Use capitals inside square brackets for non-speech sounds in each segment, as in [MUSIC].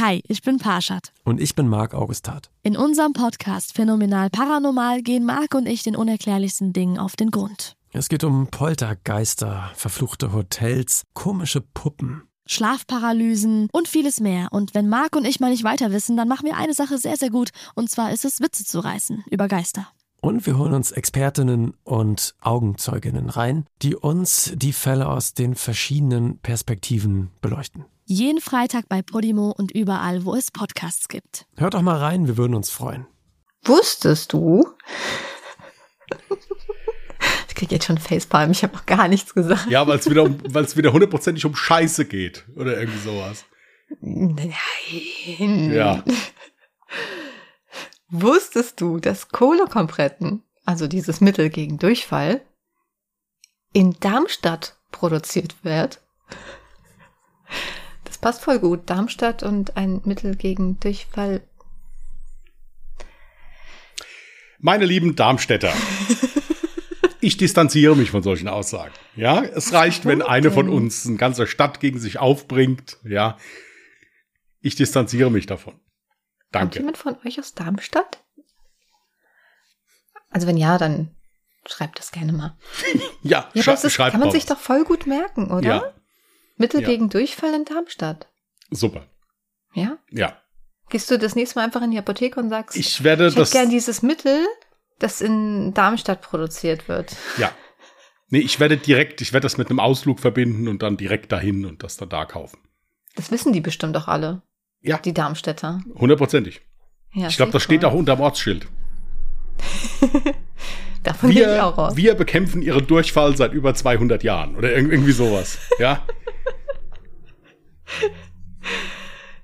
Hi, ich bin Parshad. Und ich bin Marc Augustat. In unserem Podcast Phänomenal Paranormal gehen Marc und ich den unerklärlichsten Dingen auf den Grund. Es geht um Poltergeister, verfluchte Hotels, komische Puppen. Schlafparalysen und vieles mehr. Und wenn Marc und ich mal nicht weiter wissen, dann machen wir eine Sache sehr, sehr gut. Und zwar ist es, Witze zu reißen über Geister. Und wir holen uns Expertinnen und Augenzeuginnen rein, die uns die Fälle aus den verschiedenen Perspektiven beleuchten. Jeden Freitag bei Podimo und überall, wo es Podcasts gibt. Hört doch mal rein, wir würden uns freuen. Wusstest du? Ich krieg jetzt schon Facepalm, ich habe noch gar nichts gesagt. Ja, weil es wieder, um, weil's wieder hundertprozentig um Scheiße geht. Oder irgendwie sowas. Nein. Ja. Wusstest du, dass Kohlekompretten, also dieses Mittel gegen Durchfall, in Darmstadt produziert wird? Das passt voll gut. Darmstadt und ein Mittel gegen Durchfall. Meine lieben Darmstädter. [LAUGHS] Ich distanziere mich von solchen Aussagen. Ja, es reicht, wenn eine von uns eine ganze Stadt gegen sich aufbringt. Ja, ich distanziere mich davon. Kommt Danke. jemand von euch aus Darmstadt? Also wenn ja, dann schreibt das gerne mal. [LAUGHS] Ja, Ja, das ist, schreibt kann man mal sich doch voll gut merken, oder? Ja, Mittel Ja. gegen Durchfall in Darmstadt. super. Ja? Ja, Gehst du das nächste Mal einfach in die Apotheke und sagst, ich werde ich hätte das. gern dieses Mittel, das in Darmstadt produziert wird. Ja. Nee, ich werde direkt, ich werde das mit einem Ausflug verbinden und dann direkt dahin und das dann da kaufen. Das wissen die bestimmt auch alle, Ja, die Darmstädter. hundertprozentig. Ja, Ich glaube, das steht auch unter dem Ortsschild. [LAUGHS] Davon gehe ich auch Wir, raus. wir bekämpfen ihren Durchfall seit über 200 Jahren oder irg- irgendwie sowas. Ja, [LAUGHS]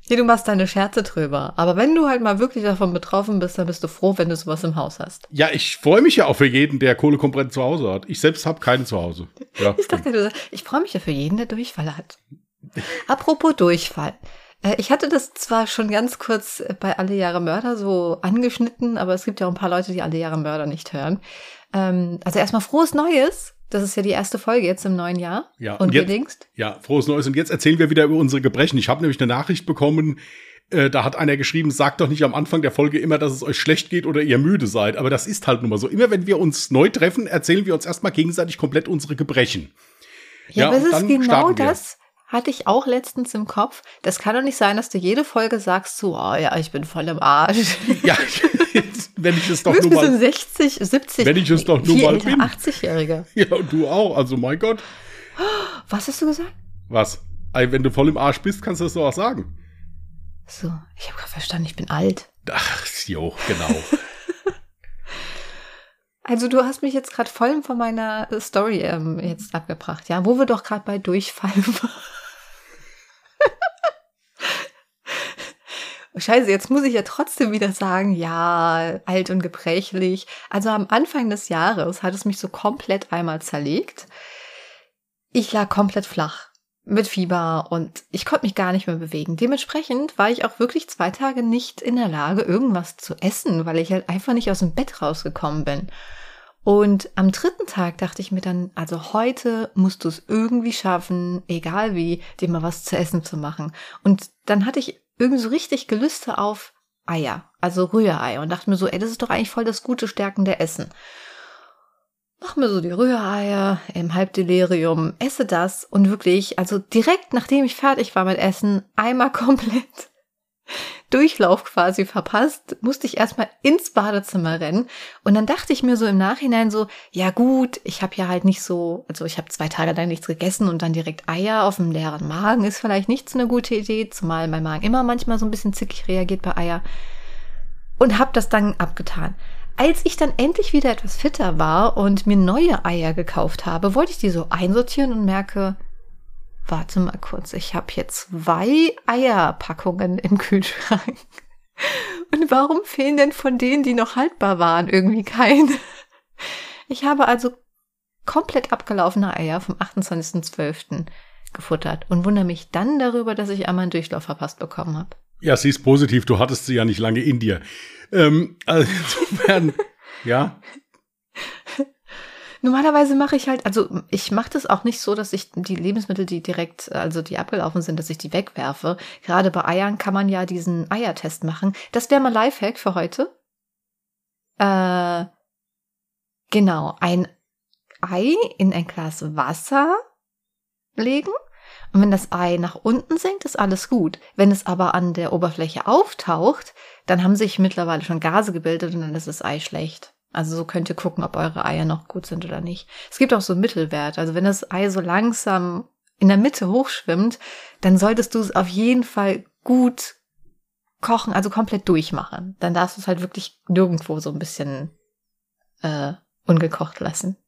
Hier, du machst deine Scherze drüber. Aber wenn du halt mal wirklich davon betroffen bist, dann bist du froh, wenn du sowas im Haus hast. ja, ich freue mich ja auch für jeden, der Kohlekompressen zu Hause hat. Ich selbst habe keine zu Hause. Ja, [LAUGHS] Ich dachte, du sagst, ich freue mich ja für jeden, der Durchfall hat. Apropos Durchfall. Äh, Ich hatte das zwar schon ganz kurz äh, bei Alle Jahre Mörder so angeschnitten, aber es gibt ja auch ein paar Leute, die Alle Jahre Mörder nicht hören. Ähm, Also erstmal frohes Neues. Das ist ja die erste Folge jetzt im neuen Jahr. Ja, Und und jetzt- ja, frohes Neues. Und jetzt erzählen wir wieder über unsere Gebrechen. Ich habe nämlich eine Nachricht bekommen, äh, da hat einer geschrieben, sagt doch nicht am Anfang der Folge immer, dass es euch schlecht geht oder ihr müde seid. Aber das ist halt nun mal so. Immer wenn wir uns neu treffen, erzählen wir uns erstmal gegenseitig komplett unsere Gebrechen. Ja, Ja, es und ist dann genau das, hatte ich auch letztens im Kopf. Das kann doch nicht sein, dass du jede Folge sagst, so, oh ja, ich bin voll im Arsch. Ja, [LAUGHS] wenn ich es doch nur mal. 60, 70. Wenn ich es doch nur mal bin. 80-Jähriger. [LAUGHS] Ja, und du auch. Also, mein Gott. Was hast du gesagt? Was? Wenn du voll im Arsch bist, kannst du das doch auch sagen. So, ich habe gerade verstanden, ich bin alt. Ach, jo, genau. [LAUGHS] Also du hast mich jetzt gerade voll von meiner Story ähm, jetzt abgebracht, ja, wo wir doch gerade bei Durchfall waren. Scheiße, jetzt muss ich ja trotzdem wieder sagen, ja, alt und gebrechlich. Also am Anfang des Jahres hat es mich so komplett einmal zerlegt. Ich lag komplett flach mit Fieber und ich konnte mich gar nicht mehr bewegen. Dementsprechend war ich auch wirklich zwei Tage nicht in der Lage, irgendwas zu essen, weil ich halt einfach nicht aus dem Bett rausgekommen bin. Und am dritten Tag dachte ich mir dann, also heute musst du es irgendwie schaffen, egal wie, dir mal was zu essen zu machen. Und dann hatte ich irgendwie so richtig Gelüste auf Eier, also Rührei und dachte mir so, ey, das ist doch eigentlich voll das gute stärkende Essen. Mach mir so die Rühreier im Halbdelirium, esse das und wirklich, also direkt nachdem ich fertig war mit Essen, einmal [LAUGHS] komplett Durchlauf quasi verpasst, musste ich erstmal ins Badezimmer rennen. Und dann dachte ich mir so im Nachhinein so, ja gut, ich habe ja halt nicht so, also ich habe zwei Tage lang nichts gegessen und dann direkt Eier auf dem leeren Magen ist vielleicht nicht so eine gute Idee, zumal mein Magen immer manchmal so ein bisschen zickig reagiert bei Eier. Und habe das dann abgetan. Als ich dann endlich wieder etwas fitter war und mir neue Eier gekauft habe, wollte ich die so einsortieren und merke, warte mal kurz, ich habe hier zwei Eierpackungen im [LAUGHS] Kühlschrank. Und warum fehlen denn von denen, die noch haltbar waren, irgendwie keine? Ich habe also komplett abgelaufene Eier vom 28.12. gefuttert und wundere mich dann darüber, dass ich einmal einen Durchlauf verpasst bekommen habe. Ja, sie ist positiv. Du hattest sie ja nicht lange in dir. Ähm, also insofern, [LAUGHS] ja. Normalerweise mache ich halt, also ich mache das auch nicht so, dass ich die Lebensmittel, die direkt, also die abgelaufen sind, dass ich die wegwerfe. Gerade bei Eiern kann man ja diesen Eiertest machen. Das wäre mal Lifehack für heute. Äh, genau, ein Ei in ein Glas Wasser legen. Und wenn das Ei nach unten sinkt, ist alles gut. Wenn es aber an der Oberfläche auftaucht, dann haben sich mittlerweile schon Gase gebildet und dann ist das Ei schlecht. Also so könnt ihr gucken, ob eure Eier noch gut sind oder nicht. Es gibt auch so einen Mittelwert. Also wenn das Ei so langsam in der Mitte hochschwimmt, dann solltest du es auf jeden Fall gut kochen, also komplett durchmachen. Dann darfst du es halt wirklich nirgendwo so ein bisschen äh, ungekocht lassen.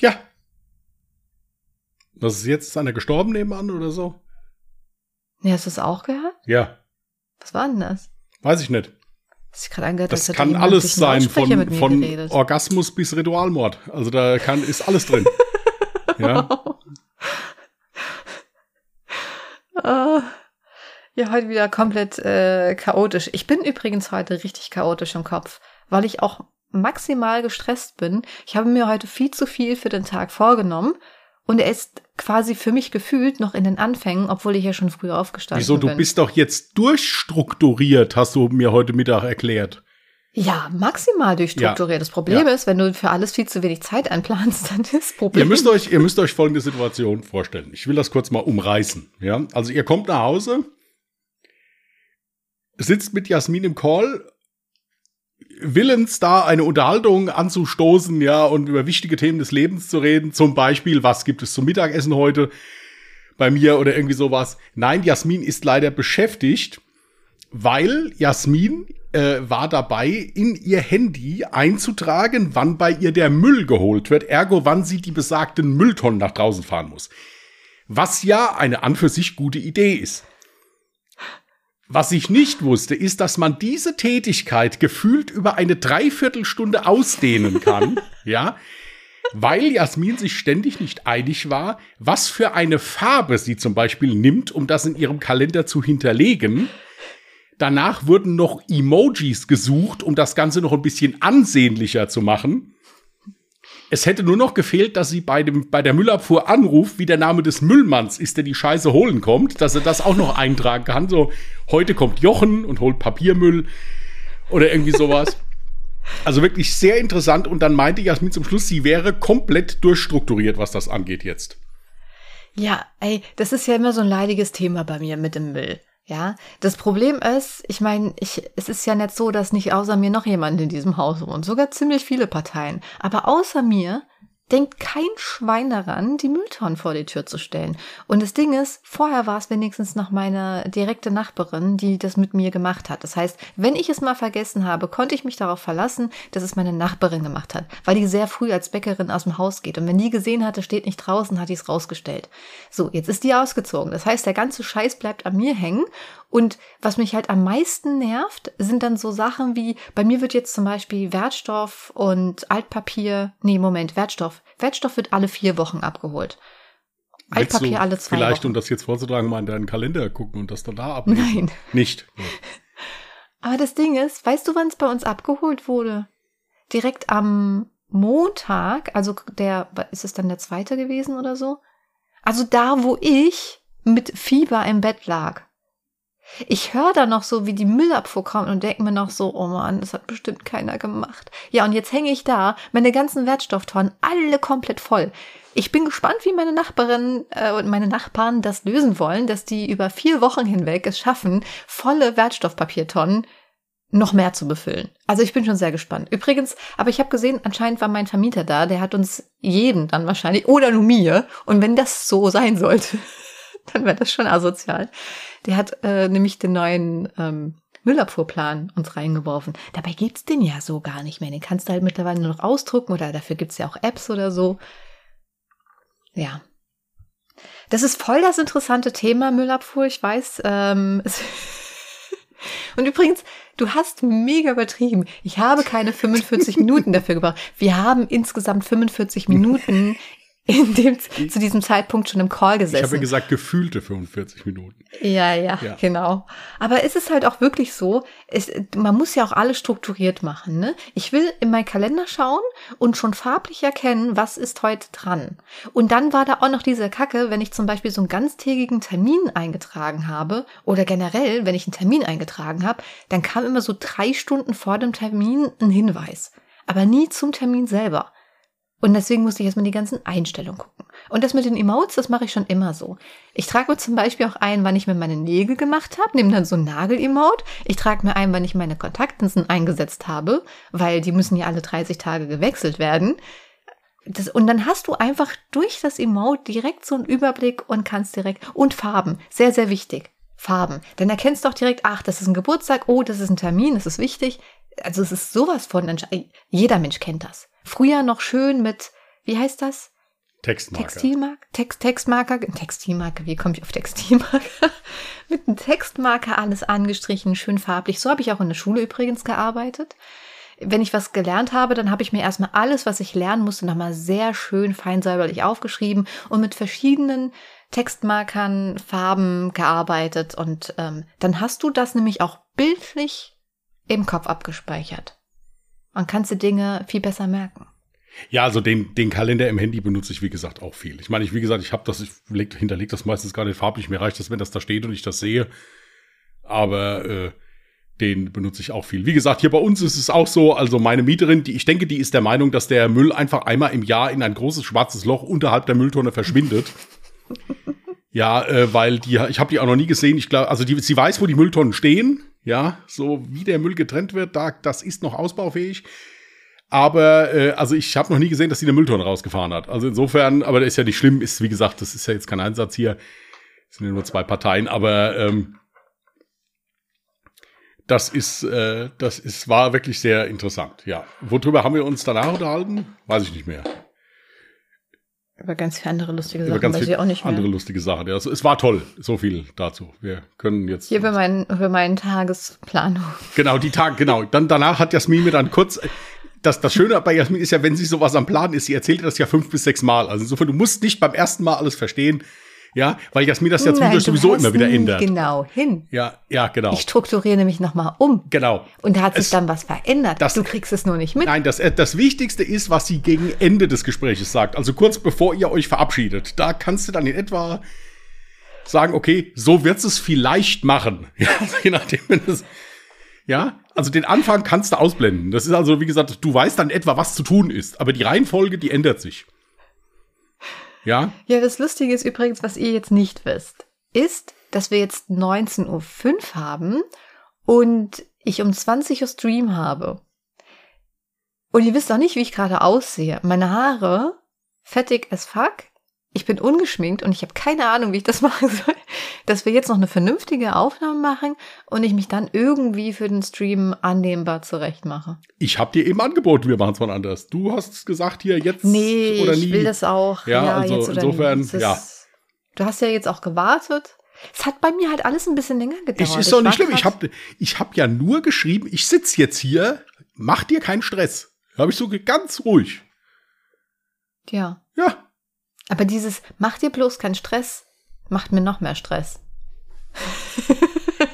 Ja. Was ist jetzt? Ist einer gestorben nebenan oder so? Ja, hast du es auch gehört? Ja. Was war denn das? Weiß ich nicht. Gerade angehört, Das kann alles sein, von, von geredet. Orgasmus bis Ritualmord. Also da kann, ist alles drin. [LAUGHS] ja. Ah. Ja, heute wieder komplett äh, chaotisch. Ich bin übrigens heute richtig chaotisch im Kopf, weil ich auch maximal gestresst bin. Ich habe mir heute viel zu viel für den Tag vorgenommen und er ist quasi für mich gefühlt noch in den Anfängen, obwohl ich ja schon früh aufgestanden Wieso? bin. Du bist doch jetzt durchstrukturiert, hast du mir heute Mittag erklärt. ja, maximal durchstrukturiert. Das Problem Ja. ist, wenn du für alles viel zu wenig Zeit einplanst, [LAUGHS] dann ist das Ihr Problem. müsst euch, ihr müsst euch folgende Situation vorstellen. Ich will das kurz mal umreißen. Ja, also ihr kommt nach Hause, sitzt mit Jasmin im Call, willens da eine Unterhaltung anzustoßen, ja, und über wichtige Themen des Lebens zu reden. Zum Beispiel, was gibt es zum Mittagessen heute bei mir oder irgendwie sowas. Nein, Jasmin ist leider beschäftigt, weil Jasmin äh, war dabei, in ihr Handy einzutragen, wann bei ihr der Müll geholt wird, ergo wann sie die besagten Mülltonnen nach draußen fahren muss. Was ja eine an für sich gute Idee ist. Was ich nicht wusste, ist, dass man diese Tätigkeit gefühlt über eine Dreiviertelstunde ausdehnen kann, [LAUGHS] ja, weil Jasmin sich ständig nicht einig war, was für eine Farbe sie zum Beispiel nimmt, um das in ihrem Kalender zu hinterlegen. Danach wurden noch Emojis gesucht, um das Ganze noch ein bisschen ansehnlicher zu machen. Es hätte nur noch gefehlt, dass sie bei, dem, bei der Müllabfuhr anruft, wie der Name des Müllmanns ist, der die Scheiße holen kommt, dass er das auch noch eintragen kann. So, heute kommt Jochen und holt Papiermüll oder irgendwie sowas. [LAUGHS] Also wirklich sehr interessant. Und dann meinte Jasmin zum Schluss, sie wäre komplett durchstrukturiert, was das angeht jetzt. Ja, ey, das ist ja immer so ein leidiges Thema bei mir mit dem Müll. Ja, das Problem ist, ich meine, ich, es ist ja nicht so, dass nicht außer mir noch jemand in diesem Haus wohnt, sogar ziemlich viele Parteien. Aber außer mir denkt kein Schwein daran, die Mülltonnen vor die Tür zu stellen. Und das Ding ist, vorher war es wenigstens noch meine direkte Nachbarin, die das mit mir gemacht hat. Das heißt, wenn ich es mal vergessen habe, konnte ich mich darauf verlassen, dass es meine Nachbarin gemacht hat, weil die sehr früh als Bäckerin aus dem Haus geht. Und wenn die gesehen hatte, steht nicht draußen, hat die es rausgestellt. So, jetzt ist die ausgezogen. Das heißt, der ganze Scheiß bleibt an mir hängen. Und was mich halt am meisten nervt, sind dann so Sachen wie, bei mir wird jetzt zum Beispiel Wertstoff und Altpapier, nee, Moment, Wertstoff. Wertstoff wird alle vier Wochen abgeholt. Willst Altpapier alle zwei Vielleicht, Wochen. um das jetzt vorzutragen, mal in deinen Kalender gucken und das dann da [LAUGHS] ablesen. Nein. Nicht. [LAUGHS] Aber das Ding ist, weißt du, wann es bei uns abgeholt wurde? Direkt am Montag, also der, ist es dann der zweite gewesen oder so? Also da, wo ich mit Fieber im Bett lag. Ich höre da noch so, wie die Müllabfuhr kommt und denke mir noch so, oh Mann, das hat bestimmt keiner gemacht. Ja, und jetzt hänge ich da, meine ganzen Wertstofftonnen, alle komplett voll. Ich bin gespannt, wie meine Nachbarin äh, und meine Nachbarn das lösen wollen, dass die über vier Wochen hinweg es schaffen, volle Wertstoffpapiertonnen noch mehr zu befüllen. Also ich bin schon sehr gespannt. Übrigens, aber ich habe gesehen, anscheinend war mein Vermieter da, der hat uns jeden dann wahrscheinlich, oder nur mir, und wenn das so sein sollte, [LAUGHS] dann wäre das schon asozial. Der hat äh, nämlich den neuen ähm, Müllabfuhrplan uns reingeworfen. Dabei gibt's den ja so gar nicht mehr. Den kannst du halt mittlerweile nur noch ausdrucken oder dafür gibt's ja auch Apps oder so. Ja. Das ist voll das interessante Thema, Müllabfuhr, ich weiß. Ähm, [LAUGHS] es Und übrigens, du hast mega übertrieben. Ich habe keine 45 Minuten dafür gebraucht. Wir haben insgesamt 45 Minuten [LAUGHS] in dem, zu diesem Zeitpunkt schon im Call gesessen. Ich habe ja gesagt, gefühlte 45 Minuten. Ja, ja, Ja. genau. Aber es ist halt auch wirklich so, es, man muss ja auch alles strukturiert machen. Ne? Ich will in meinen Kalender schauen und schon farblich erkennen, was ist heute dran. Und dann war da auch noch diese Kacke, wenn ich zum Beispiel so einen ganztägigen Termin eingetragen habe oder generell, wenn ich einen Termin eingetragen habe, dann kam immer so drei Stunden vor dem Termin ein Hinweis. Aber nie zum Termin selber. Und deswegen musste ich erstmal die ganzen Einstellungen gucken. Und das mit den Emotes, das mache ich schon immer so. Ich trage mir zum Beispiel auch ein, wann ich mir meine Nägel gemacht habe, nehme dann so ein Nagel-Emote. Ich trage mir ein, wann ich meine Kontaktlinsen eingesetzt habe, weil die müssen ja alle 30 Tage gewechselt werden. Das, und dann hast du einfach durch das Emote direkt so einen Überblick und kannst direkt. Und Farben, sehr, sehr wichtig. Farben. Dann erkennst du auch direkt, ach, das ist ein Geburtstag, oh, das ist ein Termin, das ist wichtig. Also es ist sowas von, jeder Mensch kennt das. Früher noch schön mit, wie heißt das? Textmarker. Textilmarker? Text, Textmarker? Textilmarker, wie komme ich auf Textilmarker? [LAUGHS] Mit einem Textmarker alles angestrichen, schön farblich. So habe ich auch in der Schule übrigens gearbeitet. Wenn ich was gelernt habe, dann habe ich mir erstmal alles, was ich lernen musste, nochmal sehr schön fein säuberlich aufgeschrieben und mit verschiedenen Textmarkern, Farben gearbeitet. Und ähm, dann hast du das nämlich auch bildlich im Kopf abgespeichert. Und kannst dir Dinge viel besser merken. Ja, also den, den Kalender im Handy benutze ich, wie gesagt, auch viel. Ich meine, ich, wie gesagt, ich habe das, ich leg, hinterlege das meistens gar nicht farblich. Mir reicht das, wenn das da steht und ich das sehe. Aber äh, den benutze ich auch viel. Wie gesagt, hier bei uns ist es auch so, also meine Mieterin, die, ich denke, die ist der Meinung, dass der Müll einfach einmal im Jahr in ein großes schwarzes Loch unterhalb der Mülltonne verschwindet. ja, äh, weil die, ich habe die auch noch nie gesehen. Ich glaube, also die, sie weiß, wo die Mülltonnen stehen. Ja, so wie der Müll getrennt wird, da, das ist noch ausbaufähig. Aber äh, also ich habe noch nie gesehen, dass sie eine Mülltonne rausgefahren hat. Also insofern, aber das ist ja nicht schlimm, ist wie gesagt, das ist ja jetzt kein Einsatz hier. Es sind ja nur zwei Parteien, aber ähm, das ist, äh, das ist, war wirklich sehr interessant. Ja. Worüber haben wir uns danach unterhalten? Weiß ich nicht mehr. Über ganz viele andere lustige Über Sachen ganz weiß ich viele auch nicht mehr. andere lustige Sachen. Ja, also, es war toll. So viel dazu. Wir können jetzt. Hier für meinen, für meinen Tagesplanung. Genau, die Tage, genau. Dann danach hat Jasmin mir dann kurz. Das, das Schöne bei Jasmin ist ja, wenn sie sowas am Plan ist, sie erzählt das ja fünf bis sechs Mal. Also insofern, du musst nicht beim ersten Mal alles verstehen. Ja, weil Jasmin das ja zwischendurch du sowieso immer wieder ändert. Genau hin. Ja, ja, genau. Ich strukturiere nämlich nochmal um. Genau. Und da hat sich Es- dann was verändert. das- du kriegst es nur nicht mit. Nein, das, äh, das Wichtigste ist, was sie gegen Ende des Gespräches sagt. Also kurz bevor ihr euch verabschiedet. Da kannst du dann in etwa sagen, okay, so wird es vielleicht machen. [LAUGHS] Ja, also je nachdem, wenn es, ja, also den Anfang kannst du ausblenden. Das ist also, wie gesagt, du weißt dann etwa, was zu tun ist. Aber die Reihenfolge, die ändert sich. Ja, Ja, das Lustige ist übrigens, was ihr jetzt nicht wisst, ist, dass wir jetzt 19.05 Uhr haben und ich um 20 Uhr Stream habe. Und ihr wisst auch nicht, wie ich gerade aussehe. Meine Haare, fettig as fuck. Ich bin ungeschminkt und ich habe keine Ahnung, wie ich das [LAUGHS] machen soll. Dass wir jetzt noch eine vernünftige Aufnahme machen und ich mich dann irgendwie für den Stream annehmbar zurechtmache. ich habe dir eben angeboten, wir machen es mal anders. Du hast gesagt hier jetzt Nee, oder ich nie. will das auch. Ja, also jetzt oder insofern, nie. Es ist- ja. Du hast ja jetzt auch gewartet. Es hat bei mir halt alles ein bisschen länger gedauert. Ich, ist doch nicht schlimm. Ich habe ich hab ja nur geschrieben, ich sitz jetzt hier, mach dir keinen Stress. Habe ich so ganz ruhig. Ja. Ja, Aber dieses, mach dir bloß keinen Stress, macht mir noch mehr Stress.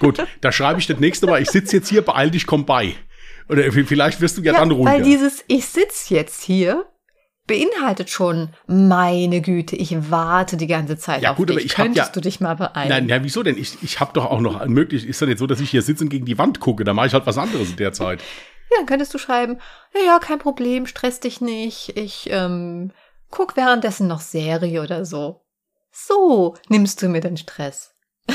gut. da schreibe ich das nächste Mal, ich sitz jetzt hier, beeil dich, komm bei. Oder vielleicht wirst du ja, dann ruhiger. weil dieses, ich sitz jetzt hier, beinhaltet schon, meine Güte, ich warte die ganze Zeit Ja, auf gut, dich. aber ich Könntest ja- du dich mal beeilen? Nein, ja, wieso denn? Ich, ich habe doch auch noch möglich. Ist doch nicht so, dass ich hier sitze und gegen die Wand gucke. Da mache ich halt was anderes in der Zeit. Ja, dann könntest du schreiben, ja, ja, kein Problem, stress dich nicht. Ich ähm, guck währenddessen noch Serie oder so. So nimmst du mir den Stress. [LAUGHS]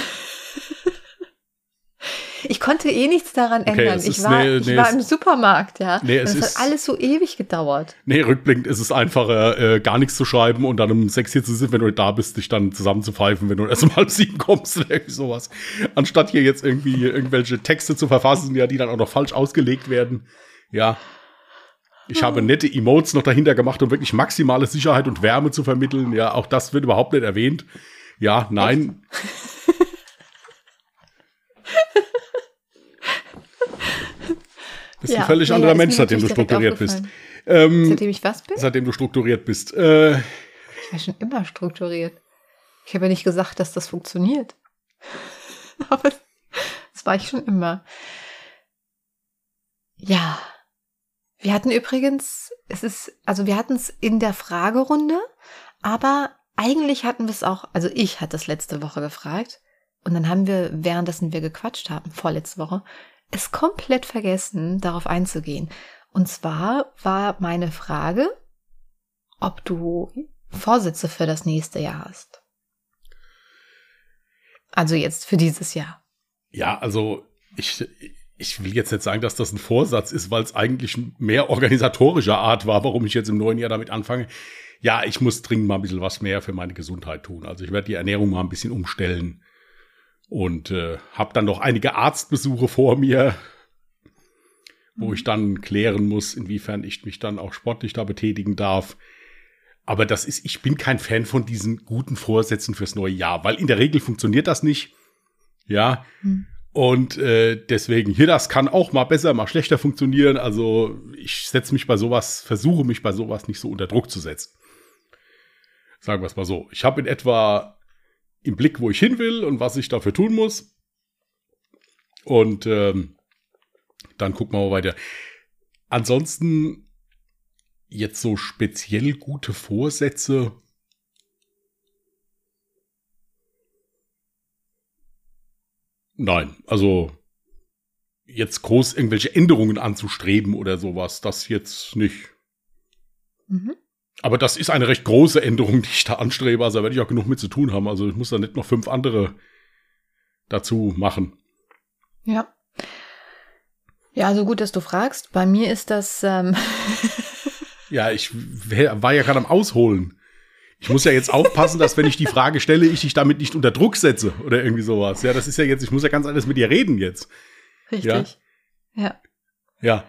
ich konnte eh nichts daran Okay, ändern. Ich ist- war, nee, ich nee, war im Supermarkt, ja. Nee, es es hat alles so ewig gedauert. Nee, rückblickend ist es einfacher, äh, gar nichts zu schreiben und dann um sechs hier zu sitzen, wenn du da bist, dich dann zusammenzupfeifen, wenn du erst um [LAUGHS] halb sieben kommst oder irgendwie sowas. Anstatt hier jetzt irgendwie irgendwelche Texte zu verfassen, ja, die dann auch noch falsch ausgelegt werden. Ja. Ich habe nette Emotes noch dahinter gemacht, um wirklich maximale Sicherheit und Wärme zu vermitteln. Ja, auch das wird überhaupt nicht erwähnt. Ja, nein. [LAUGHS] Bist Ja, ein völlig ja, anderer Mensch, seitdem du strukturiert bist. Ähm, Seitdem ich was bin? seitdem du strukturiert bist. Äh, Ich war schon immer strukturiert. Ich habe ja nicht gesagt, dass das funktioniert. [LAUGHS] Aber das war ich schon immer. Ja. Wir hatten übrigens, es ist, also wir hatten es in der Fragerunde, aber eigentlich hatten wir es auch, also ich hatte es letzte Woche gefragt und dann haben wir, währenddessen wir gequatscht haben, vorletzte Woche, es komplett vergessen, darauf einzugehen. Und zwar war meine Frage, ob du Vorsätze für das nächste Jahr hast. Also jetzt für dieses Jahr. Ja, also ich, ich will jetzt nicht sagen, dass das ein Vorsatz ist, weil es eigentlich mehr organisatorischer Art war, warum ich jetzt im neuen Jahr damit anfange. Ja, ich muss dringend mal ein bisschen was mehr für meine Gesundheit tun. Also ich werde die Ernährung mal ein bisschen umstellen und äh, habe dann noch einige Arztbesuche vor mir, wo mhm. ich dann klären muss, inwiefern ich mich dann auch sportlich da betätigen darf. Aber das ist, ich bin kein Fan von diesen guten Vorsätzen fürs neue Jahr, weil in der Regel funktioniert das nicht. Ja. Hm. Und äh, deswegen, hier, das kann auch mal besser, mal schlechter funktionieren. Also ich setze mich bei sowas, versuche mich bei sowas nicht so unter Druck zu setzen. Sagen wir es mal so. Ich habe in etwa im Blick, wo ich hin will und was ich dafür tun muss. Und ähm, dann gucken wir mal weiter. Ansonsten jetzt so speziell gute Vorsätze. Nein, also jetzt groß irgendwelche Änderungen anzustreben oder sowas, das jetzt nicht. Mhm. Aber das ist eine recht große Änderung, [LAUGHS] die ich da anstrebe. Also da werde ich auch genug mit zu tun haben. Also ich muss da nicht noch fünf andere dazu machen. Ja. Ja, also gut, dass du fragst. Bei mir ist das. Ähm [LAUGHS] Ja, ich war ja gerade am Ausholen. Ich muss ja jetzt aufpassen, dass wenn ich die Frage stelle, ich dich damit nicht unter Druck setze oder irgendwie sowas. Ja, das ist ja jetzt, ich muss ja ganz anders mit dir reden jetzt. Richtig. Ja. Ja. ja.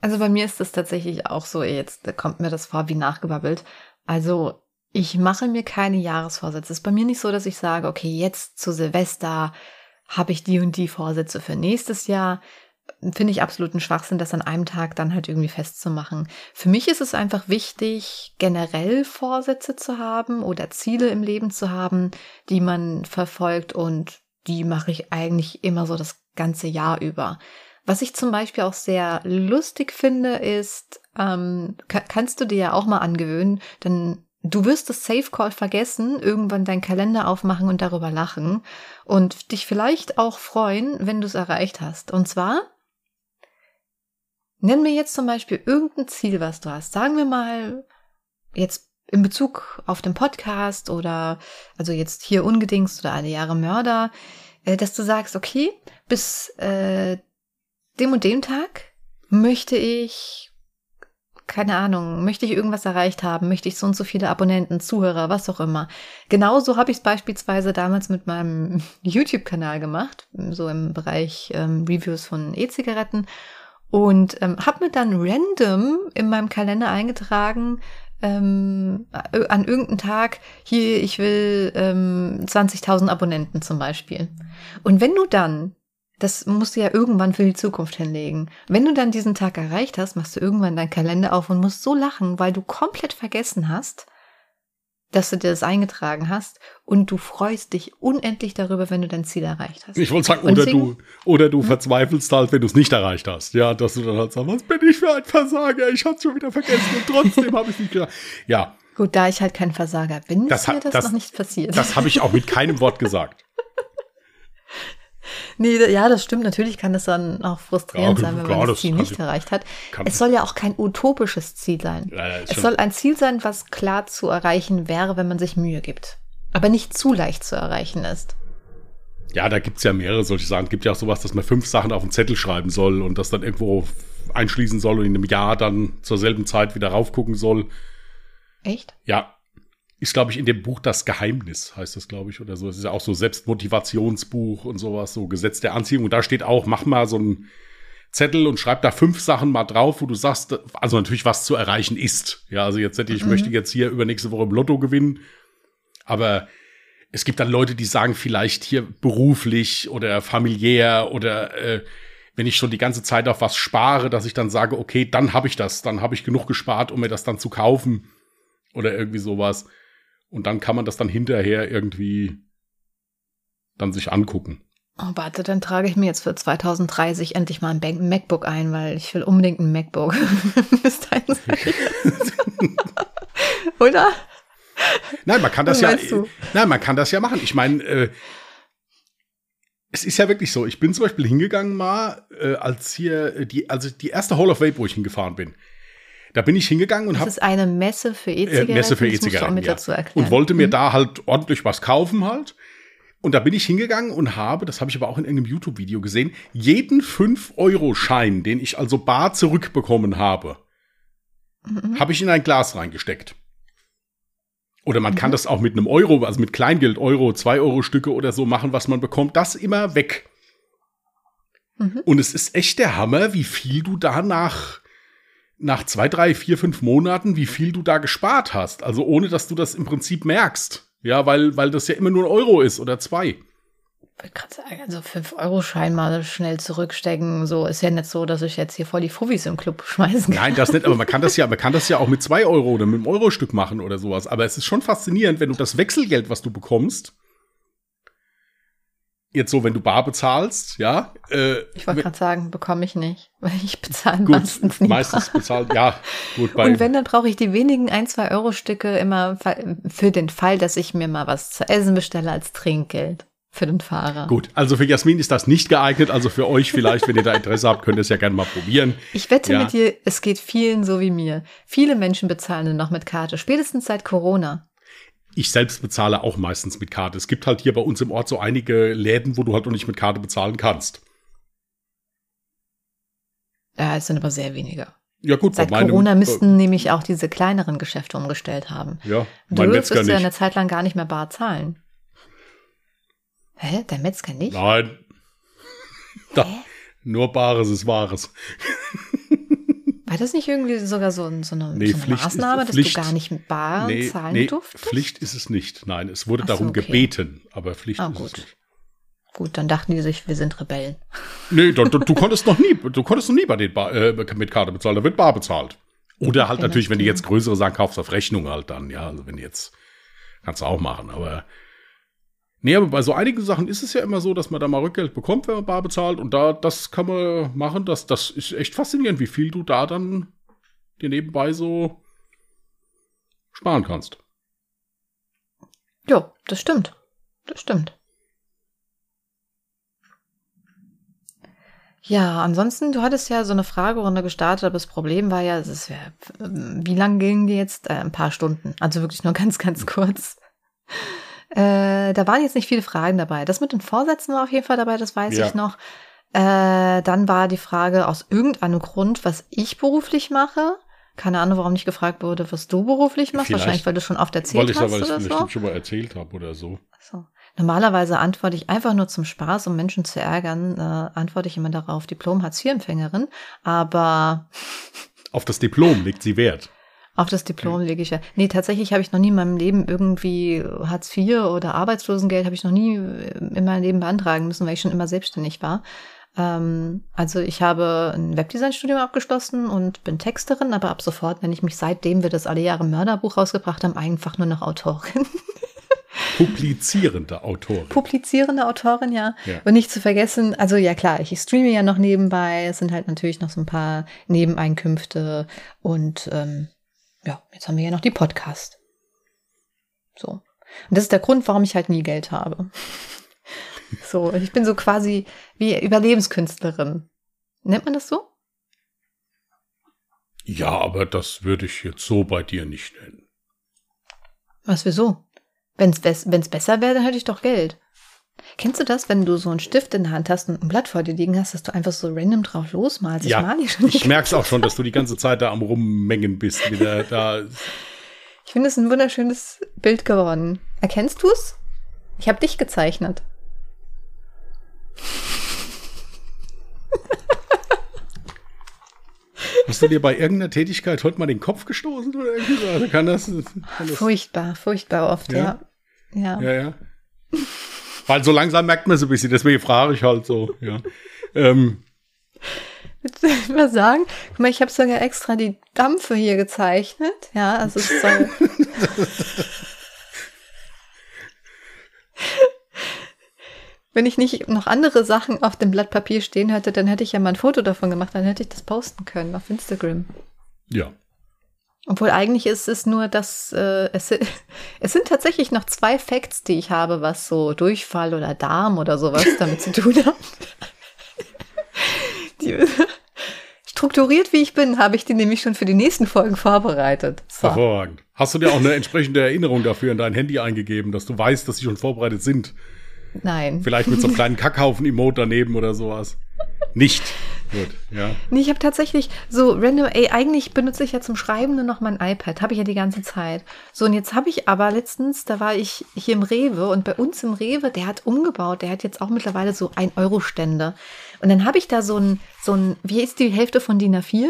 Also bei mir ist das tatsächlich auch so, jetzt kommt mir das vor wie nachgebabbelt. Also ich mache mir keine Jahresvorsätze. Es ist bei mir nicht so, dass ich sage, okay, jetzt zu Silvester habe ich die und die Vorsätze für nächstes Jahr, finde ich absoluten Schwachsinn, das an einem Tag dann halt irgendwie festzumachen. Für mich ist es einfach wichtig, generell Vorsätze zu haben oder Ziele im Leben zu haben, die man verfolgt und die mache ich eigentlich immer so das ganze Jahr über. Was ich zum Beispiel auch sehr lustig finde, ist, ähm, kannst du dir ja auch mal angewöhnen, denn du wirst das Safe Call vergessen, irgendwann deinen Kalender aufmachen und darüber lachen und dich vielleicht auch freuen, wenn du es erreicht hast. Und zwar Nenn mir jetzt zum Beispiel irgendein Ziel, was du hast. Sagen wir mal jetzt in Bezug auf den Podcast oder also jetzt hier ungedingst oder alle Jahre Mörder, äh, dass du sagst, okay, bis äh, dem und dem Tag möchte ich, keine Ahnung, möchte ich irgendwas erreicht haben, möchte ich so und so viele Abonnenten, Zuhörer, was auch immer. Genauso habe ich es beispielsweise damals mit meinem [LAUGHS] YouTube-Kanal gemacht, so im Bereich ähm, Reviews von E-Zigaretten. Und ähm, habe mir dann random in meinem Kalender eingetragen, ähm, äh, an irgendeinem Tag, hier, ich will ähm, 20.000 Abonnenten zum Beispiel. Und wenn du dann, das musst du ja irgendwann für die Zukunft hinlegen, wenn du dann diesen Tag erreicht hast, machst du irgendwann deinen Kalender auf und musst so lachen, weil du komplett vergessen hast, dass du dir das eingetragen hast und du freust dich unendlich darüber, wenn du dein Ziel erreicht hast. Ich wollte sagen, oder du, oder du hm? verzweifelst halt, wenn du es nicht erreicht hast. Ja, dass du dann halt sagst, was bin ich für ein Versager? Ich hab's schon wieder vergessen und trotzdem habe ich nicht gedacht. Ja. Gut, da ich halt kein Versager bin, das ist mir das, das noch nicht passiert. Das habe ich auch mit keinem Wort gesagt. [LAUGHS] Nee, ja, das stimmt. Natürlich kann das dann auch frustrierend ja, sein, wenn klar, man das Ziel nicht erreicht hat. Es soll ja auch kein utopisches Ziel sein. Ja, es soll ein Ziel sein, was klar zu erreichen wäre, wenn man sich Mühe gibt. Aber nicht zu leicht zu erreichen ist. Ja, da gibt's ja mehrere solche Sachen. Es gibt ja auch sowas, dass man fünf Sachen auf einen Zettel schreiben soll und das dann irgendwo einschließen soll und in einem Jahr dann zur selben Zeit wieder raufgucken soll. Echt? Ja, ist, glaube ich, in dem Buch Das Geheimnis, heißt das, glaube ich, oder so. Es ist ja auch so Selbstmotivationsbuch und sowas, so Gesetz der Anziehung. Und da steht auch, mach mal so einen Zettel und schreib da fünf Sachen mal drauf, wo du sagst, also natürlich, was zu erreichen ist. Ja, also jetzt hätte ich, mhm. möchte jetzt hier übernächste Woche im Lotto gewinnen. Aber es gibt dann Leute, die sagen vielleicht hier beruflich oder familiär oder äh, wenn ich schon die ganze Zeit auf was spare, dass ich dann sage, okay, dann habe ich das, dann habe ich genug gespart, um mir das dann zu kaufen oder irgendwie sowas. Und dann kann man das dann hinterher irgendwie dann sich angucken. Oh, warte, dann trage ich mir jetzt für 2030 endlich mal ein MacBook ein, weil ich will unbedingt ein MacBook. [LAUGHS] Bis dahin [LAUGHS] Oder? Nein, man kann das ja. Nein, man kann das ja machen. Ich meine, äh, es ist ja wirklich so. Ich bin zum Beispiel hingegangen mal, äh, als hier die, also die erste Hall of Vape, wo ich hingefahren bin. Da bin ich hingegangen und habe. Das ist eine Messe für E-Zigaretten. Äh, Messe für E-Zigaretten. Ja. Und wollte mir mhm. da halt ordentlich was kaufen halt. Und da bin ich hingegangen und habe, das habe ich aber auch in irgendeinem YouTube-Video gesehen, jeden 5-Euro-Schein, den ich also bar zurückbekommen habe, mhm. habe ich in ein Glas reingesteckt. Oder man mhm. kann das auch mit einem Euro, also mit Kleingeld, Euro, 2-Euro-Stücke oder so machen, was man bekommt, das immer weg. Mhm. Und es ist echt der Hammer, wie viel du da nach, zwei, drei, vier, fünf Monaten, wie viel du da gespart hast. Also ohne, dass du das im Prinzip merkst. Ja, weil, weil das ja immer nur ein Euro ist oder zwei. Ich wollte gerade sagen, also 5-Euro-Schein mal schnell zurückstecken, so ist ja nicht so, dass ich jetzt hier voll die Fuvis im Club schmeißen kann. Nein, das nicht, aber man kann das ja, man kann das ja auch mit 2 Euro oder mit einem Euro-Stück machen oder sowas. Aber es ist schon faszinierend, wenn du das Wechselgeld, was du bekommst, jetzt so, wenn du bar bezahlst, ja. Äh, ich wollte gerade sagen, bekomme ich nicht, [LAUGHS] weil ich bezahle meistens nicht. Meistens bezahlt, ja. Gut, bei Und wenn, dann brauche ich die wenigen ein, zwei Euro Stücke immer für den Fall, dass ich mir mal was zu essen bestelle als Trinkgeld. Für den Fahrer. Gut, also für Jasmin ist das nicht geeignet. Also für euch vielleicht, wenn ihr da Interesse habt, könnt ihr es ja gerne mal probieren. Ich wette ja. mit dir, es geht vielen so wie mir. Viele Menschen bezahlen nur noch mit Karte, spätestens seit Corona ich selbst bezahle auch meistens mit Karte. Es gibt halt hier bei uns im Ort so einige Läden, wo du halt noch nicht mit Karte bezahlen kannst. Ja, es sind aber sehr wenige. Ja gut, Seit meinem, Corona müssten äh, nämlich auch diese kleineren Geschäfte umgestellt haben. Ja, mein du Metzger ja eine Zeit lang gar nicht mehr bar zahlen. Hä? Der Metzger nicht? Nein. [LAUGHS] Da, nur Bares ist Wahres. [LAUGHS] War das nicht irgendwie sogar so, so eine, nee, so eine Maßnahme, ist, Pflicht, dass du gar nicht bar nee, zahlen nee, durftest? Pflicht ist es nicht. Nein, es wurde so, darum okay. gebeten, aber Pflicht ah, ist gut. es nicht. Gut, dann dachten die sich, wir sind Rebellen. Nee, du, du, du [LAUGHS] konntest noch nie, du konntest noch nie bei den bar, äh, mit Karte bezahlen, da wird bar bezahlt. Oder halt natürlich, wenn du jetzt größere Sachen kaufst, auf Rechnung halt dann, ja, also wenn jetzt, kannst du auch machen, aber Nee, aber bei so einigen Sachen ist es ja immer so, dass man da mal Rückgeld bekommt, wenn man bar bezahlt. Und da, das kann man machen. Das, das ist echt faszinierend, wie viel du da dann dir nebenbei so sparen kannst. Ja, das stimmt. Das stimmt. Ja, ansonsten, du hattest ja so eine Fragerunde gestartet, aber das Problem war ja, es ist ja, wie lang ging die jetzt? Äh, ein paar Stunden. Also wirklich nur [LAUGHS] ganz, ganz kurz. Äh, da waren jetzt nicht viele Fragen dabei. Das mit den Vorsätzen war auf jeden Fall dabei, das weiß ja. ich noch. Äh, dann war die Frage aus irgendeinem Grund, was ich beruflich mache. Keine Ahnung, warum nicht gefragt wurde, was du beruflich machst. Vielleicht, Wahrscheinlich, weil du schon oft erzählt weil ich hast. Weil ich es vielleicht so. schon mal erzählt habe oder so. so. Normalerweise antworte ich einfach nur zum Spaß, um Menschen zu ärgern, äh, antworte ich immer darauf, Diplom Hartz-IV-Empfängerin. Aber. Auf das Diplom legt sie Wert. Auf das Diplom lege ich ja. Nee, tatsächlich habe ich noch nie in meinem Leben irgendwie Hartz IV oder Arbeitslosengeld habe ich noch nie in meinem Leben beantragen müssen, weil ich schon immer selbstständig war. Ähm, also ich habe ein Webdesign-Studium abgeschlossen und bin Texterin, aber ab sofort nenne ich mich seitdem wir das alle Jahre Mörderbuch rausgebracht haben, einfach nur noch Autorin. [LAUGHS] Publizierende Autorin. Publizierende Autorin, ja. ja. Und nicht zu vergessen, also ja klar, ich streame ja noch nebenbei, es sind halt natürlich noch so ein paar Nebeneinkünfte und ähm, ja, jetzt haben wir ja noch die Podcast. So. Und das ist der Grund, warum ich halt nie Geld habe. [LAUGHS] so, ich bin so quasi wie Überlebenskünstlerin. Nennt man das so? Ja, aber das würde ich jetzt so bei dir nicht nennen. Was wieso? Wenn es besser wäre, dann hätte ich doch Geld. Kennst du das, wenn du so einen Stift in der Hand hast und ein Blatt vor dir liegen hast, dass du einfach so random drauf losmalst? Ja, ich mal schon Ich merke es auch schon, dass du die ganze [LAUGHS] Zeit da am Rummengen bist. Wieder da. Ich finde es ein wunderschönes Bild geworden. Erkennst du es? Ich habe dich gezeichnet. Hast du dir bei irgendeiner Tätigkeit heute mal den Kopf gestoßen oder irgendwie? Kann das, kann das furchtbar, furchtbar oft, ja. Ja, ja. ja. ja. Weil so langsam merkt man so ein bisschen, deswegen frage ich halt so. Ja. ähm. Willst du [LAUGHS] mal sagen? Guck mal, ich habe sogar extra die Dampfe hier gezeichnet. Ja, also es soll. [LAUGHS] Wenn ich nicht noch andere Sachen auf dem Blatt Papier stehen hätte, dann hätte ich ja mal ein Foto davon gemacht, dann hätte ich das posten können auf Instagram. Ja, obwohl eigentlich ist es nur, dass äh, es, [LAUGHS] es sind tatsächlich noch zwei Facts, die ich habe, was so Durchfall oder Darm oder sowas [LAUGHS] damit zu tun hat. Die, [LAUGHS] strukturiert wie ich bin, habe ich die nämlich schon für die nächsten Folgen vorbereitet. So. Hervorragend. Hast du dir auch eine entsprechende Erinnerung dafür in dein Handy eingegeben, dass du weißt, dass sie schon vorbereitet sind? Nein. Vielleicht mit so einem kleinen Kackhaufen-Emote daneben oder sowas. Nicht. Gut, ja. Nee, ich habe tatsächlich so random, ey, eigentlich benutze ich ja zum Schreiben nur noch mein iPad, habe ich ja die ganze Zeit. So, und jetzt habe ich aber letztens, da war ich hier im Rewe und bei uns im Rewe, der hat umgebaut, der hat jetzt auch mittlerweile so 1-Euro-Stände. Und dann habe ich da so ein, so ein, wie ist die Hälfte von DIN A4?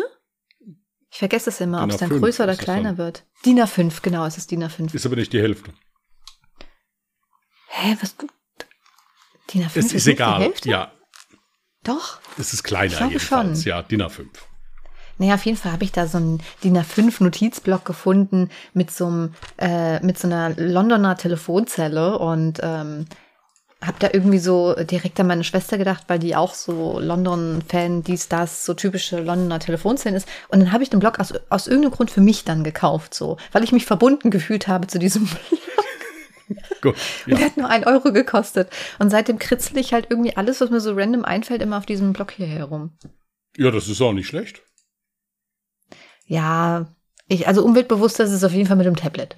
Ich vergesse es immer, ob es dann DIN A5 größer oder ist kleiner wird. DIN A5, genau, es ist DIN A5. Ist aber nicht die Hälfte. Hä, was? DIN A5 Es ist ist nicht die egal. Hälfte? Ja, Doch. es ist kleiner Ich glaube jedenfalls. schon. Ja, DIN A5. Naja, auf jeden Fall habe ich da so einen DIN A5 Notizblock gefunden mit so einem, äh, mit so einer Londoner Telefonzelle und ähm, habe da irgendwie so direkt an meine Schwester gedacht, weil die auch so London-Fan, dies, das, so typische Londoner Telefonzellen ist. Und dann habe ich den Block aus, aus irgendeinem Grund für mich dann gekauft, so, weil ich mich verbunden gefühlt habe zu diesem [LAUGHS] [LAUGHS] Gut. Und der Ja. hat nur ein Euro gekostet. Und seitdem kritzel ich halt irgendwie alles, was mir so random einfällt, immer auf diesem Block hier herum. ja, das ist auch nicht schlecht. Ja, ich, also umweltbewusster ist es auf jeden Fall mit dem Tablet.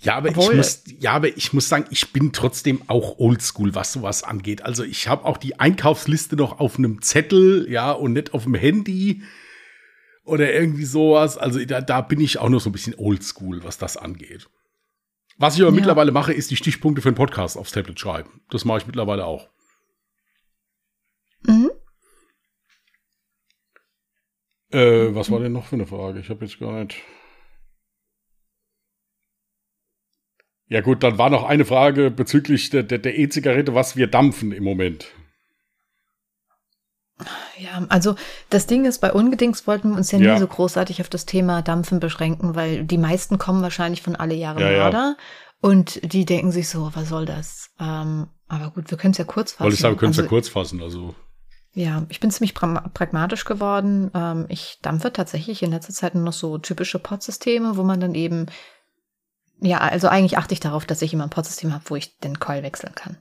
Ja, aber ich muss, ja, aber ich muss sagen, ich bin trotzdem auch oldschool, was sowas angeht. Also ich habe auch die Einkaufsliste noch auf einem Zettel, ja, und nicht auf dem Handy oder irgendwie sowas. Also da, da bin ich auch noch so ein bisschen oldschool, was das angeht. Was ich aber Ja. mittlerweile mache, ist die Stichpunkte für den Podcast aufs Tablet schreiben. Das mache ich mittlerweile auch. Mhm. Äh, was war denn noch für eine Frage? Ich habe jetzt gar nicht. Ja gut, dann war noch eine Frage bezüglich der E-Zigarette, was wir dampfen im Moment. Ja, also das Ding ist, bei Ungedings wollten wir uns ja nie Ja. so großartig auf das Thema Dampfen beschränken, weil die meisten kommen wahrscheinlich von alle Jahre Ja, ja. Mörder und die denken sich so, was soll das? Ähm, aber gut, wir können es ja kurz fassen. Wollte ich sagen, wir können es also, ja kurz fassen. Also Ja, ich bin ziemlich pra- pragmatisch geworden. Ähm, ich dampfe tatsächlich in letzter Zeit nur noch so typische Pod-Systeme, wo man dann eben, ja, also eigentlich achte ich darauf, dass ich immer ein Pod-System habe, wo ich den Coil wechseln kann.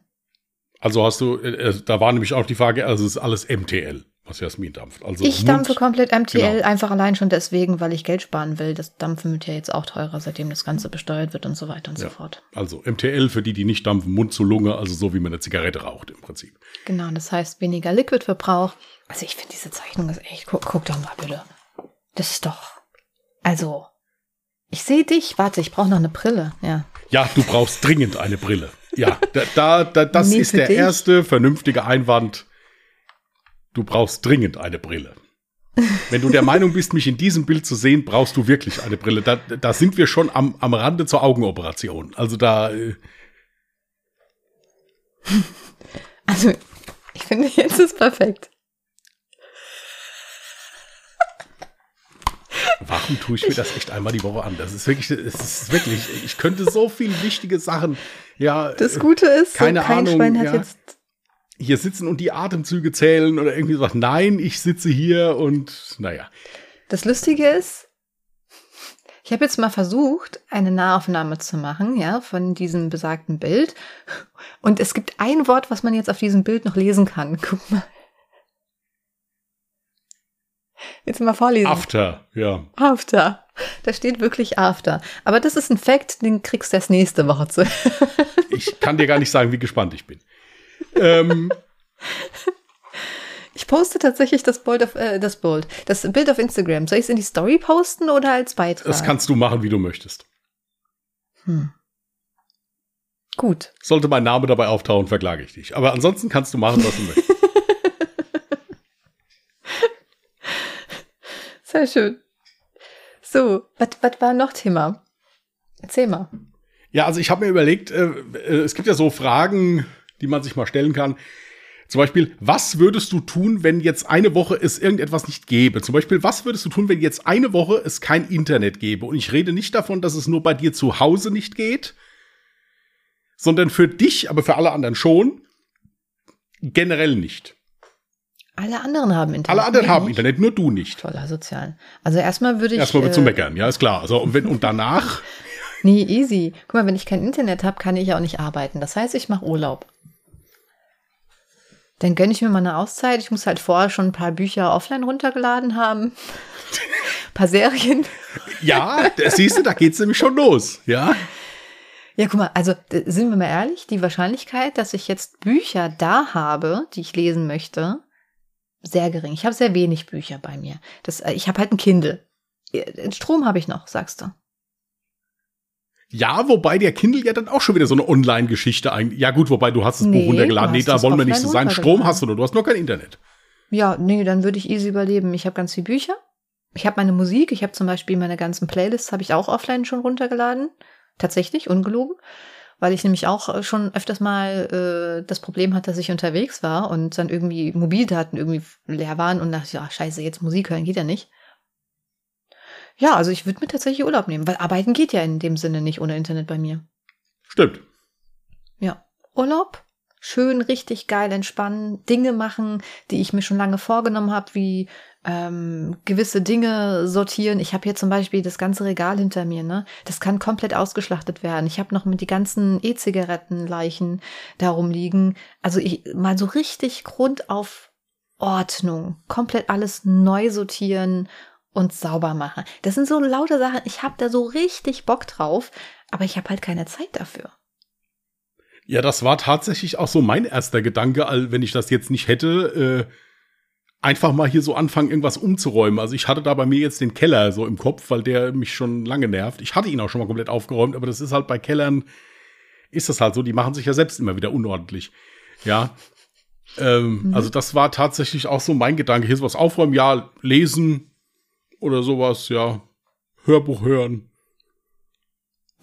Also hast du, äh, äh, da war nämlich auch die Frage, also es ist alles MTL, was Jasmin dampft. Also ich Mund- dampfe komplett MTL, Genau. einfach allein schon deswegen, weil ich Geld sparen will. Das Dampfen wird ja jetzt auch teurer, seitdem das Ganze besteuert wird und so weiter und Ja. so fort. Also MTL für die, die nicht dampfen, Mund zu Lunge, also so wie man eine Zigarette raucht im Prinzip. Genau, das heißt weniger Liquidverbrauch. Also ich finde diese Zeichnung ist echt, guck, guck doch mal bitte. Das ist doch, also, ich sehe dich. Warte, ich brauche noch eine Brille. Ja. Ja, du brauchst dringend eine Brille. Ja, da, da, da das Nee, ist der dich. erste vernünftige Einwand. Du brauchst dringend eine Brille. Wenn du der Meinung bist, mich in diesem Bild zu sehen, brauchst du wirklich eine Brille. Da, da sind wir schon am, am Rande zur Augenoperation. Also da, äh, [LAUGHS] Also, ich finde, jetzt ist perfekt. warum tue ich mir das echt einmal die Woche an? Das ist wirklich, es ist wirklich, ich könnte so viel wichtige Sachen, ja, Das Gute ist, keine kein Ahnung, Schwein hat ja. jetzt. hier sitzen und die Atemzüge zählen oder irgendwie sowas. Nein, ich sitze hier und naja. Das Lustige ist, ich habe jetzt mal versucht, eine Nahaufnahme zu machen, ja, von diesem besagten Bild. Und es gibt ein Wort, was man jetzt auf diesem Bild noch lesen kann. Guck mal. Jetzt mal vorlesen. After, ja. After. [LAUGHS] Da steht wirklich After. Aber das ist ein Fact, den kriegst du erst nächste Woche zu. Ich kann dir gar nicht sagen, wie gespannt ich bin. [LAUGHS] Ähm, Ich poste tatsächlich das Bild auf, äh, das Bild, das Bild auf Instagram. Soll ich es in die Story posten oder als Beitrag? das kannst du machen, wie du möchtest. Hm. Gut. Sollte mein Name dabei auftauchen, verklage ich dich. Aber ansonsten kannst du machen, was du möchtest. [LAUGHS] Sehr schön. So, was war noch Thema? Erzähl mal. Ja, also ich habe mir überlegt, äh, äh, es gibt ja so Fragen, die man sich mal stellen kann. Zum Beispiel, was würdest du tun, wenn jetzt eine Woche es irgendetwas nicht gäbe? Zum Beispiel, was würdest du tun, wenn jetzt eine Woche es kein Internet gäbe? Und ich rede nicht davon, dass es nur bei dir zu Hause nicht geht, sondern für dich, aber für alle anderen schon. Generell nicht. Alle anderen haben Internet. Alle anderen haben nicht. Internet, nur du nicht. Toller Sozial. Also erstmal würde ich. Erstmal wird zu äh, meckern, ja, ist klar. Also, und, wenn, und danach, [LAUGHS] Nee, easy. Guck mal, wenn ich kein Internet habe, kann ich auch nicht arbeiten. Das heißt, ich mache Urlaub. Dann gönne ich mir mal eine Auszeit. Ich muss halt vorher schon ein paar Bücher offline runtergeladen haben. ein [LAUGHS] paar Serien. ja, das siehst du, da geht's nämlich schon los, ja. Ja, guck mal, also sind wir mal ehrlich, die Wahrscheinlichkeit, dass ich jetzt Bücher da habe, die ich lesen möchte, sehr gering. Ich habe sehr wenig Bücher bei mir. Das, äh, ich habe halt ein Kindle. Äh, Strom habe ich noch, sagst du. Ja, wobei der Kindle ja dann auch schon wieder so eine Online-Geschichte eigentlich. Ja, gut, wobei du hast das Nee, Buch runtergeladen. Nee, da wollen wir nicht so sein. Strom hast du nur, du hast nur kein Internet. Ja, nee, dann würde ich easy überleben. Ich habe ganz viele Bücher. Ich habe meine Musik. Ich habe zum Beispiel meine ganzen Playlists habe ich auch offline schon runtergeladen. Tatsächlich, ungelogen. Weil ich nämlich auch äh, schon öfters mal äh, das Problem hatte, dass ich unterwegs war und dann irgendwie Mobildaten irgendwie leer waren und dachte, ja, scheiße, jetzt Musik hören geht ja nicht. Ja, also ich würde mir tatsächlich Urlaub nehmen, weil arbeiten geht ja in dem Sinne nicht ohne Internet bei mir. Stimmt. Ja, Urlaub, schön, richtig geil entspannen, Dinge machen, die ich mir schon lange vorgenommen habe, wie ähm, gewisse Dinge sortieren. Ich habe hier zum Beispiel das ganze Regal hinter mir, ne? Das kann komplett ausgeschlachtet werden. Ich habe noch mit die ganzen E-Zigarettenleichen darum liegen. Also ich mal so richtig Grund auf Ordnung, komplett alles neu sortieren und sauber machen. Das sind so lauter Sachen. Ich habe da so richtig Bock drauf, aber ich habe halt keine Zeit dafür. Ja, das war tatsächlich auch so mein erster Gedanke, wenn ich das jetzt nicht hätte, äh, einfach mal hier so anfangen, irgendwas umzuräumen. Also ich hatte da bei mir jetzt den Keller so im Kopf, weil der mich schon lange nervt. Ich hatte ihn auch schon mal komplett aufgeräumt, aber das ist halt bei Kellern, ist das halt so, die machen sich ja selbst immer wieder unordentlich. Ja. Ähm, Also das war tatsächlich auch so mein Gedanke. Hier sowas aufräumen, ja, lesen oder sowas, ja, Hörbuch hören.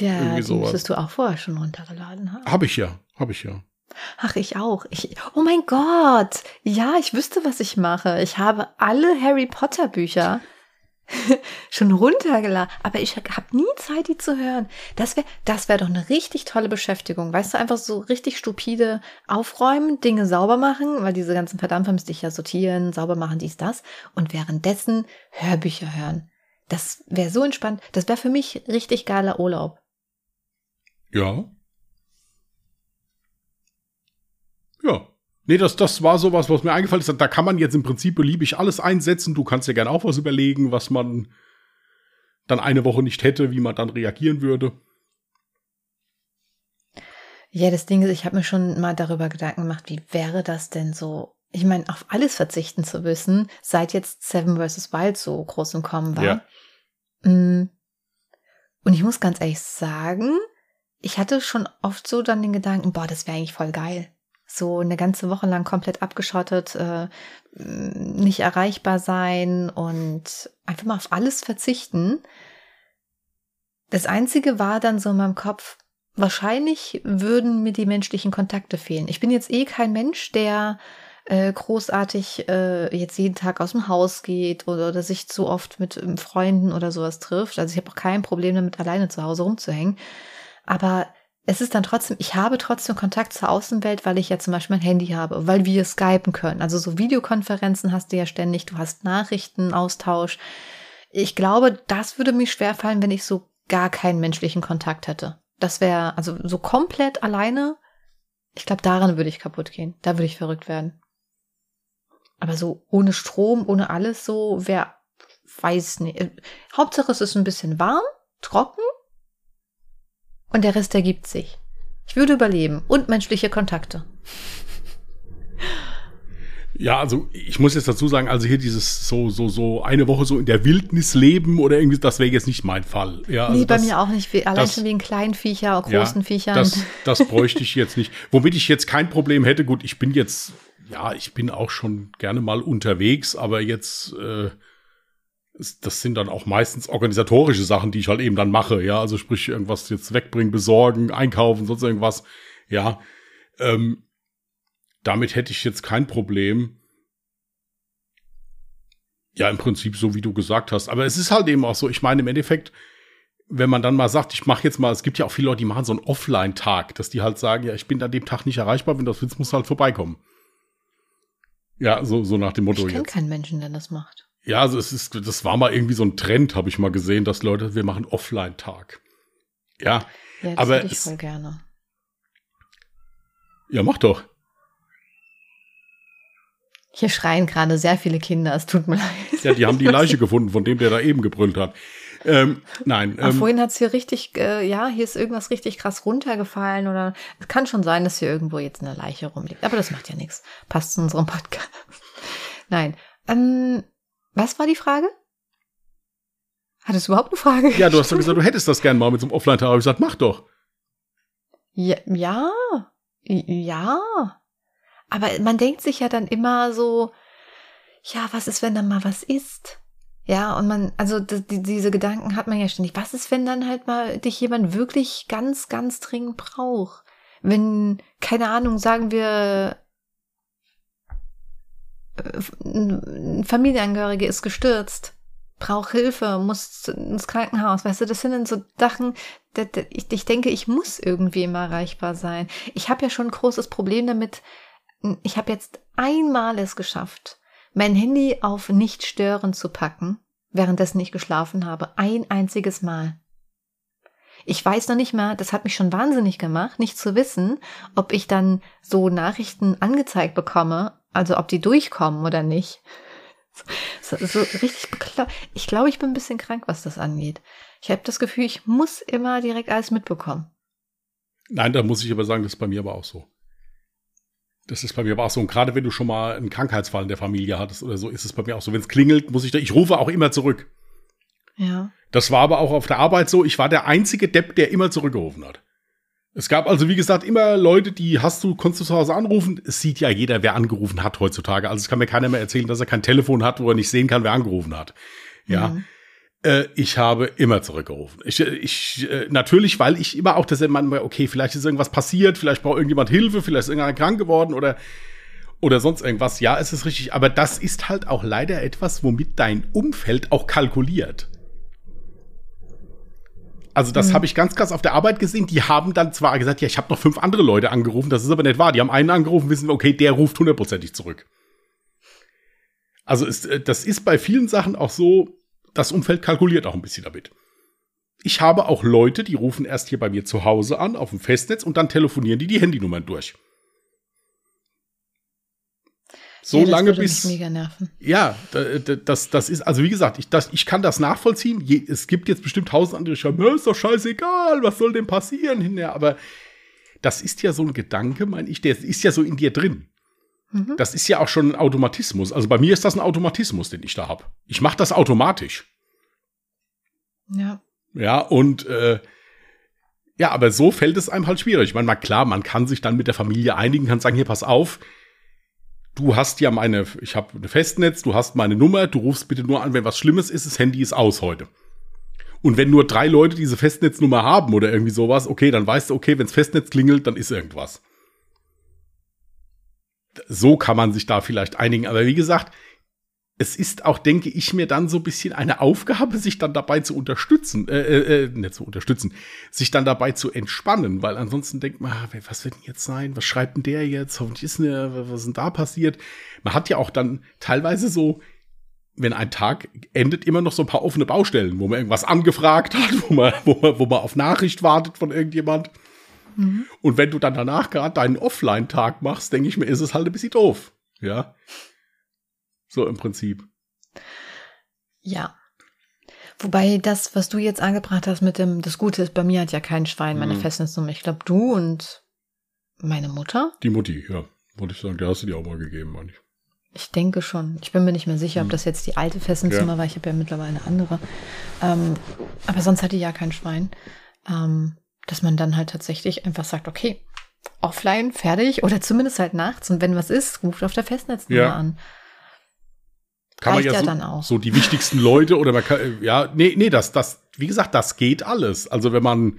Ja, Irgendwie sowas. müsstest du auch vorher schon runtergeladen haben. Habe ich ja, habe ich ja. Ach, ich auch. Ich, oh mein Gott. Ja, ich wüsste, was ich mache. Ich habe alle Harry Potter Bücher [LAUGHS] schon runtergeladen, aber ich habe nie Zeit, die zu hören. Das wäre das wäre doch eine richtig tolle Beschäftigung. Weißt du, einfach so richtig stupide aufräumen, Dinge sauber machen, weil diese ganzen Verdampfer müsste ich ja sortieren, sauber machen, dies, das. Und währenddessen Hörbücher hören. Das wäre so entspannt. Das wäre für mich richtig geiler Urlaub. Ja. Ja. Nee, das, das war sowas, was mir eingefallen ist. Da kann man jetzt im Prinzip beliebig alles einsetzen. Du kannst dir gerne auch was überlegen, was man dann eine Woche nicht hätte, wie man dann reagieren würde. Ja, das Ding ist, ich habe mir schon mal darüber Gedanken gemacht, wie wäre das denn so? Ich meine, auf alles verzichten zu müssen, seit jetzt Seven vs. Wild so groß im Kommen war. Ja. Mm. Und ich muss ganz ehrlich sagen, ich hatte schon oft so dann den Gedanken, boah, das wäre eigentlich voll geil. So eine ganze Woche lang komplett abgeschottet, äh, nicht erreichbar sein und einfach mal auf alles verzichten. Das Einzige war dann so in meinem Kopf, wahrscheinlich würden mir die menschlichen Kontakte fehlen. Ich bin jetzt eh kein Mensch, der äh, großartig äh, jetzt jeden Tag aus dem Haus geht oder, oder sich zu oft mit ähm, Freunden oder sowas trifft. Also ich habe auch kein Problem damit, alleine zu Hause rumzuhängen. Aber es ist dann trotzdem, ich habe trotzdem Kontakt zur Außenwelt, weil ich ja zum Beispiel mein Handy habe, weil wir skypen können. Also so Videokonferenzen hast du ja ständig, du hast Nachrichten, Austausch. Ich glaube, das würde mir schwerfallen, wenn ich so gar keinen menschlichen Kontakt hätte. Das wäre, also so komplett alleine, ich glaube, daran würde ich kaputt gehen. Da würde ich verrückt werden. Aber so ohne Strom, ohne alles so, wer weiß nicht. Hauptsache es ist ein bisschen warm, trocken und der Rest ergibt sich. Ich würde überleben und menschliche Kontakte. Ja, also ich muss jetzt dazu sagen, also hier dieses so, so, so eine Woche so in der Wildnis leben oder irgendwie, das wäre jetzt nicht mein Fall. Ja, also nee, bei das, mir auch nicht. Allein das- schon wegen kleinen Viecher, großen ja, Viechern. Das, das [LAUGHS] bräuchte ich jetzt nicht. Womit ich jetzt kein Problem hätte, gut, ich bin jetzt, ja, ich bin auch schon gerne mal unterwegs, aber jetzt, äh, das sind dann auch meistens organisatorische Sachen, die ich halt eben dann mache, ja, also sprich irgendwas jetzt wegbringen, besorgen, einkaufen, sonst irgendwas, ja. Ähm, damit hätte ich jetzt kein Problem. Ja, im Prinzip so, wie du gesagt hast. Aber es ist halt eben auch so, ich meine, im Endeffekt, wenn man dann mal sagt, ich mache jetzt mal, es gibt ja auch viele Leute, die machen so einen Offline-Tag, dass die halt sagen, ja, ich bin an dem Tag nicht erreichbar, wenn du das willst, musst du halt vorbeikommen. Ja, so, so nach dem Motto Ich kenne keinen Menschen, der das macht. Ja, also es ist, das war mal irgendwie so ein Trend, habe ich mal gesehen, dass Leute, wir machen Offline-Tag. Ja, Ja, das Aber ich es- voll gerne. ja, mach doch. Hier schreien gerade sehr viele Kinder, es tut mir [LAUGHS] leid. Ja, die haben die Leiche gefunden, von dem der da eben gebrüllt hat. Ähm, nein, ähm, vorhin hat's hier richtig, äh, ja, hier ist irgendwas richtig krass runtergefallen oder es kann schon sein, dass hier irgendwo jetzt eine Leiche rumliegt. Aber das macht ja nichts. Passt zu unserem Podcast. Nein. Ähm, was war die Frage? Hattest du überhaupt eine Frage? ja, du hast doch gesagt, du hättest das gern mal mit so einem Offline-Tag. Ich gesagt, mach doch. Ja, ja, ja. Aber man denkt sich ja dann immer so, ja, was ist, wenn dann mal was ist? Ja, und man, also die, diese Gedanken hat man ja ständig. Was ist, wenn dann halt mal dich jemand wirklich ganz, ganz dringend braucht? Wenn, keine Ahnung, sagen wir, ein Familienangehörige ist gestürzt, braucht Hilfe, muss ins Krankenhaus, weißt du, das sind dann so Sachen, ich, denke, ich muss irgendwie immer erreichbar sein. Ich habe ja schon ein großes Problem damit. Ich habe jetzt einmal es geschafft, mein Handy auf nicht stören zu packen, währenddessen ich geschlafen habe. Ein einziges Mal. Ich weiß noch nicht mehr, das hat mich schon wahnsinnig gemacht, nicht zu wissen, ob ich dann so Nachrichten angezeigt bekomme, also ob die durchkommen oder nicht. So, so richtig bekloppt. Ich glaube, ich bin ein bisschen krank, was das angeht. Ich habe das Gefühl, ich muss immer direkt alles mitbekommen. Nein, da muss ich aber sagen, das ist bei mir aber auch so. Das ist bei mir aber auch so. Und gerade wenn du schon mal einen Krankheitsfall in der Familie hattest oder so, ist es bei mir auch so. Wenn es klingelt, muss ich da, ich rufe auch immer zurück. Ja. Das war aber auch auf der Arbeit so. Ich war der einzige Depp, der immer zurückgerufen hat. Es gab also, wie gesagt, immer Leute, die hast du, konntest du zu Hause anrufen. Es sieht ja jeder, wer angerufen hat heutzutage. Also es kann mir keiner mehr erzählen, dass er kein Telefon hat, wo er nicht sehen kann, wer angerufen hat. Ja. Mhm. Äh, ich habe immer zurückgerufen. Ich, ich, äh, natürlich, weil ich immer auch das manchmal, okay, vielleicht ist irgendwas passiert, vielleicht braucht irgendjemand Hilfe, vielleicht ist irgendeiner krank geworden oder, oder sonst irgendwas. Ja, es ist richtig. Aber das ist halt auch leider etwas, womit dein Umfeld auch kalkuliert. Also das habe ich ganz krass auf der Arbeit gesehen. Die haben dann zwar gesagt, ja, ich habe noch fünf andere Leute angerufen, das ist aber nicht wahr. Die haben einen angerufen, wissen, okay, der ruft hundertprozentig zurück. Also ist, äh, das ist bei vielen Sachen auch so, das Umfeld kalkuliert auch ein bisschen damit. Ich habe auch Leute, die rufen erst hier bei mir zu Hause an, auf dem Festnetz, und dann telefonieren die die Handynummern durch. So Ja, das lange bis. Mich mega nerven. Ja, da- da- das, das ist, also wie gesagt, ich, das, ich kann das nachvollziehen. Je, es gibt jetzt bestimmt tausend andere, die schreiben, "Ja, ist doch scheißegal, was soll denn passieren hinterher? Aber das ist ja so ein Gedanke, meine ich, der ist ja so in dir drin. Mhm. Das ist ja auch schon ein Automatismus. Also bei mir ist das ein Automatismus, den ich da habe. Ich mache das automatisch. Ja. Ja, und äh, ja, aber so fällt es einem halt schwierig. Ich meine, mal klar, man kann sich dann mit der Familie einigen, kann sagen, hier, pass auf, du hast ja meine, ich habe eine Festnetz, du hast meine Nummer, du rufst bitte nur an, wenn was Schlimmes ist, das Handy ist aus heute. Und wenn nur drei Leute diese Festnetznummer haben oder irgendwie sowas, okay, dann weißt du, okay, wenns Festnetz klingelt, dann ist irgendwas. So kann man sich da vielleicht einigen. Aber wie gesagt, es ist auch, denke ich mir, dann so ein bisschen eine Aufgabe, sich dann dabei zu unterstützen, äh, äh, äh, nicht zu unterstützen, sich dann dabei zu entspannen, weil ansonsten denkt man, ah, was wird denn jetzt sein? Was schreibt denn der jetzt? Hoffentlich ist eine, was ist denn da passiert? Man hat ja auch dann teilweise so, wenn ein Tag endet, immer noch so ein paar offene Baustellen, wo man irgendwas angefragt hat, wo man, wo man, wo man auf Nachricht wartet von irgendjemand. Und wenn du dann danach gerade deinen Offline-Tag machst, denke ich mir, ist es halt ein bisschen doof. Ja. So im Prinzip. Ja. Wobei das, was du jetzt angebracht hast mit dem, das Gute ist, bei mir hat ja kein Schwein meine Mhm. Festnetznummer. Ich glaube, du und meine Mutter. Die Mutti, ja. Wollte ich sagen, der hast du dir auch mal gegeben, meine ich. Ich denke schon. Ich bin mir nicht mehr sicher, ob das jetzt die alte Festnetznummer. Ja. war. Ich habe ja mittlerweile eine andere. Ähm, aber sonst hatte ich ja kein Schwein. Ähm, dass man dann halt tatsächlich einfach sagt, okay, offline, fertig oder zumindest halt nachts. Und wenn was ist, ruft auf der Festnetznummer Ja. an. Kann man Reicht ja, ja so, dann auch. so die wichtigsten Leute oder man kann, ja, nee, nee, das, das, wie gesagt, das geht alles. Also wenn man,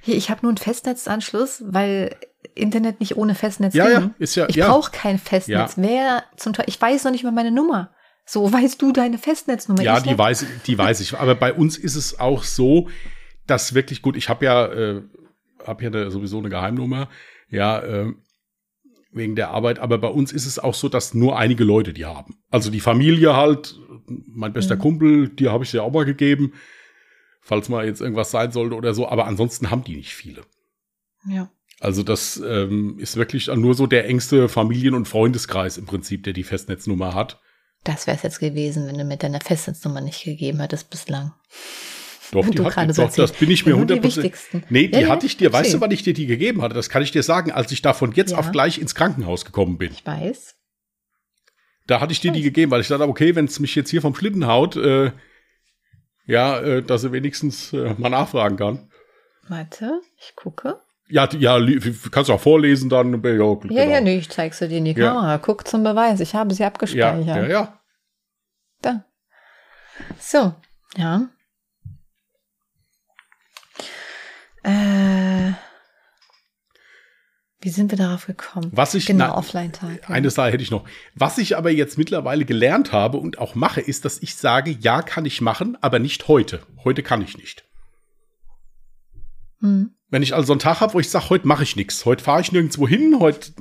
Hier, ich habe nur einen Festnetzanschluss, weil Internet nicht ohne Festnetz ja, ja, ist ja, Ich ja. brauche kein Festnetz. Wer zum Teil, ich weiß noch nicht mal meine Nummer. So [LAUGHS] weißt du deine Festnetznummer. Ja, die nicht. weiß, die weiß ich. Aber bei uns ist es auch so, das wirklich gut. Ich habe ja, äh, hab ja eine, sowieso eine Geheimnummer, ja, äh, wegen der Arbeit. Aber bei uns ist es auch so, dass nur einige Leute die haben. Also die Familie halt, mein bester mhm. Kumpel, die habe ich ja auch mal gegeben, falls mal jetzt irgendwas sein sollte oder so. Aber ansonsten haben die nicht viele. Ja. Also das ähm, ist wirklich nur so der engste Familien- und Freundeskreis im Prinzip, der die Festnetznummer hat. Das wäre es jetzt gewesen, wenn du mit deiner Festnetznummer nicht gegeben hättest bislang. Doch, die hatte, doch das bin ich mir 100%. Nee, die ja, hatte ich dir, weißt du, wann ich dir die gegeben hatte? Das kann ich dir sagen, als ich da von jetzt ja. auf gleich ins Krankenhaus gekommen bin. Ich weiß. Da hatte ich dir die gegeben, weil ich dachte, okay, wenn es mich jetzt hier vom Schlitten haut, äh, ja, äh, dass er wenigstens äh, mal nachfragen kann. Warte, ich gucke. Ja, ja, kannst du auch vorlesen dann. Ja, genau. ja, ja, nee, ich zeig's dir in die Kamera. Ja. Guck zum Beweis, ich habe sie abgespeichert. Ja, ja, ja. Da. So, ja. Äh, wie sind wir darauf gekommen? Was ich genau Offline-Tag. Ja. Eine Sache hätte ich noch. Was ich aber jetzt mittlerweile gelernt habe und auch mache, ist, dass ich sage, ja, kann ich machen, aber nicht heute. Heute kann ich nicht. Hm. Wenn ich also einen Tag habe, wo ich sage, heute mache ich nichts, heute fahre ich nirgendwo hin, heute,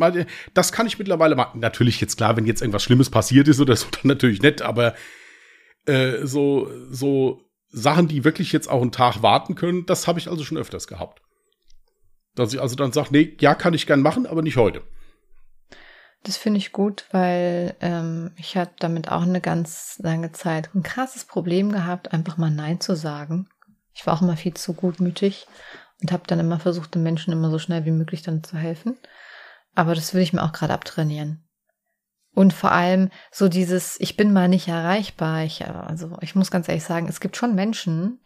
das kann ich mittlerweile machen. Natürlich jetzt klar, wenn jetzt irgendwas Schlimmes passiert ist oder so, [LAUGHS] dann natürlich nicht, aber äh, so, so Sachen, die wirklich jetzt auch einen Tag warten können, das habe ich also schon öfters gehabt. Dass ich also dann sage, nee, ja, kann ich gern machen, aber nicht heute. Das finde ich gut, weil ähm, ich hatte damit auch eine ganz lange Zeit ein krasses Problem gehabt, einfach mal Nein zu sagen. Ich war auch immer viel zu gutmütig und habe dann immer versucht, den Menschen immer so schnell wie möglich dann zu helfen. Aber das will ich mir auch gerade abtrainieren. Und vor allem so dieses, ich bin mal nicht erreichbar. Ich, also ich muss ganz ehrlich sagen, es gibt schon Menschen,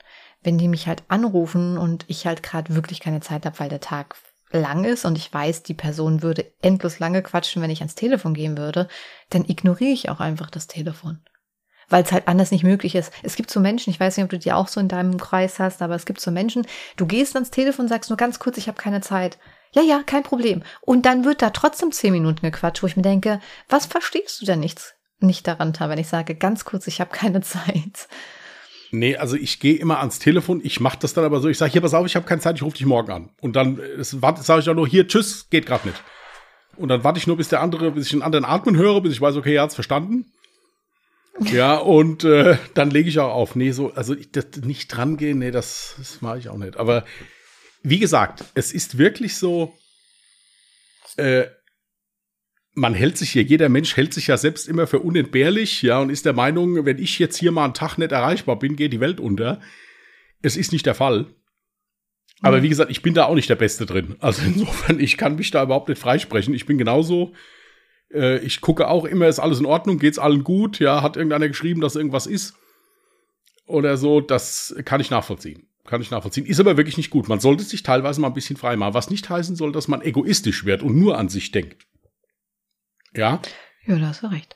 wenn die mich halt anrufen und ich halt gerade wirklich keine Zeit habe, weil der Tag lang ist und ich weiß, die Person würde endlos lange quatschen, wenn ich ans Telefon gehen würde, dann ignoriere ich auch einfach das Telefon. Weil es halt anders nicht möglich ist. Es gibt so Menschen, ich weiß nicht, ob du die auch so in deinem Kreis hast, aber es gibt so Menschen, du gehst ans Telefon, sagst nur ganz kurz, ich habe keine Zeit. Ja, ja, kein Problem. Und dann wird da trotzdem zehn Minuten gequatscht, wo ich mir denke, was verstehst du denn nichts, nicht daran, wenn ich sage, ganz kurz, ich habe keine [LAUGHS] Zeit. Nee, also ich gehe immer ans Telefon, ich mache das dann aber so, ich sage, hier, pass auf, ich habe keine Zeit, ich rufe dich morgen an. Und dann sage ich auch nur, hier, tschüss, geht gerade nicht. Und dann warte ich nur, bis der andere, bis ich den anderen atmen höre, bis ich weiß, okay, er hat's verstanden. Ja, und äh, dann lege ich auch auf. Nee, so, also ich, das, nicht dran gehen, nee, das, das mache ich auch nicht. Aber wie gesagt, es ist wirklich so, äh, man hält sich hier, jeder Mensch hält sich ja selbst immer für unentbehrlich, ja, und ist der Meinung, wenn ich jetzt hier mal einen Tag nicht erreichbar bin, geht die Welt unter. Es ist nicht der Fall. Aber mhm. wie gesagt, ich bin da auch nicht der Beste drin. Also insofern, ich kann mich da überhaupt nicht freisprechen. Ich bin genauso, äh, ich gucke auch immer, ist alles in Ordnung, geht's allen gut, ja, hat irgendeiner geschrieben, dass irgendwas ist oder so, das kann ich nachvollziehen. Kann ich nachvollziehen. Ist aber wirklich nicht gut. Man sollte sich teilweise mal ein bisschen frei machen. Was nicht heißen soll, dass man egoistisch wird und nur an sich denkt. Ja? Ja, da hast du recht.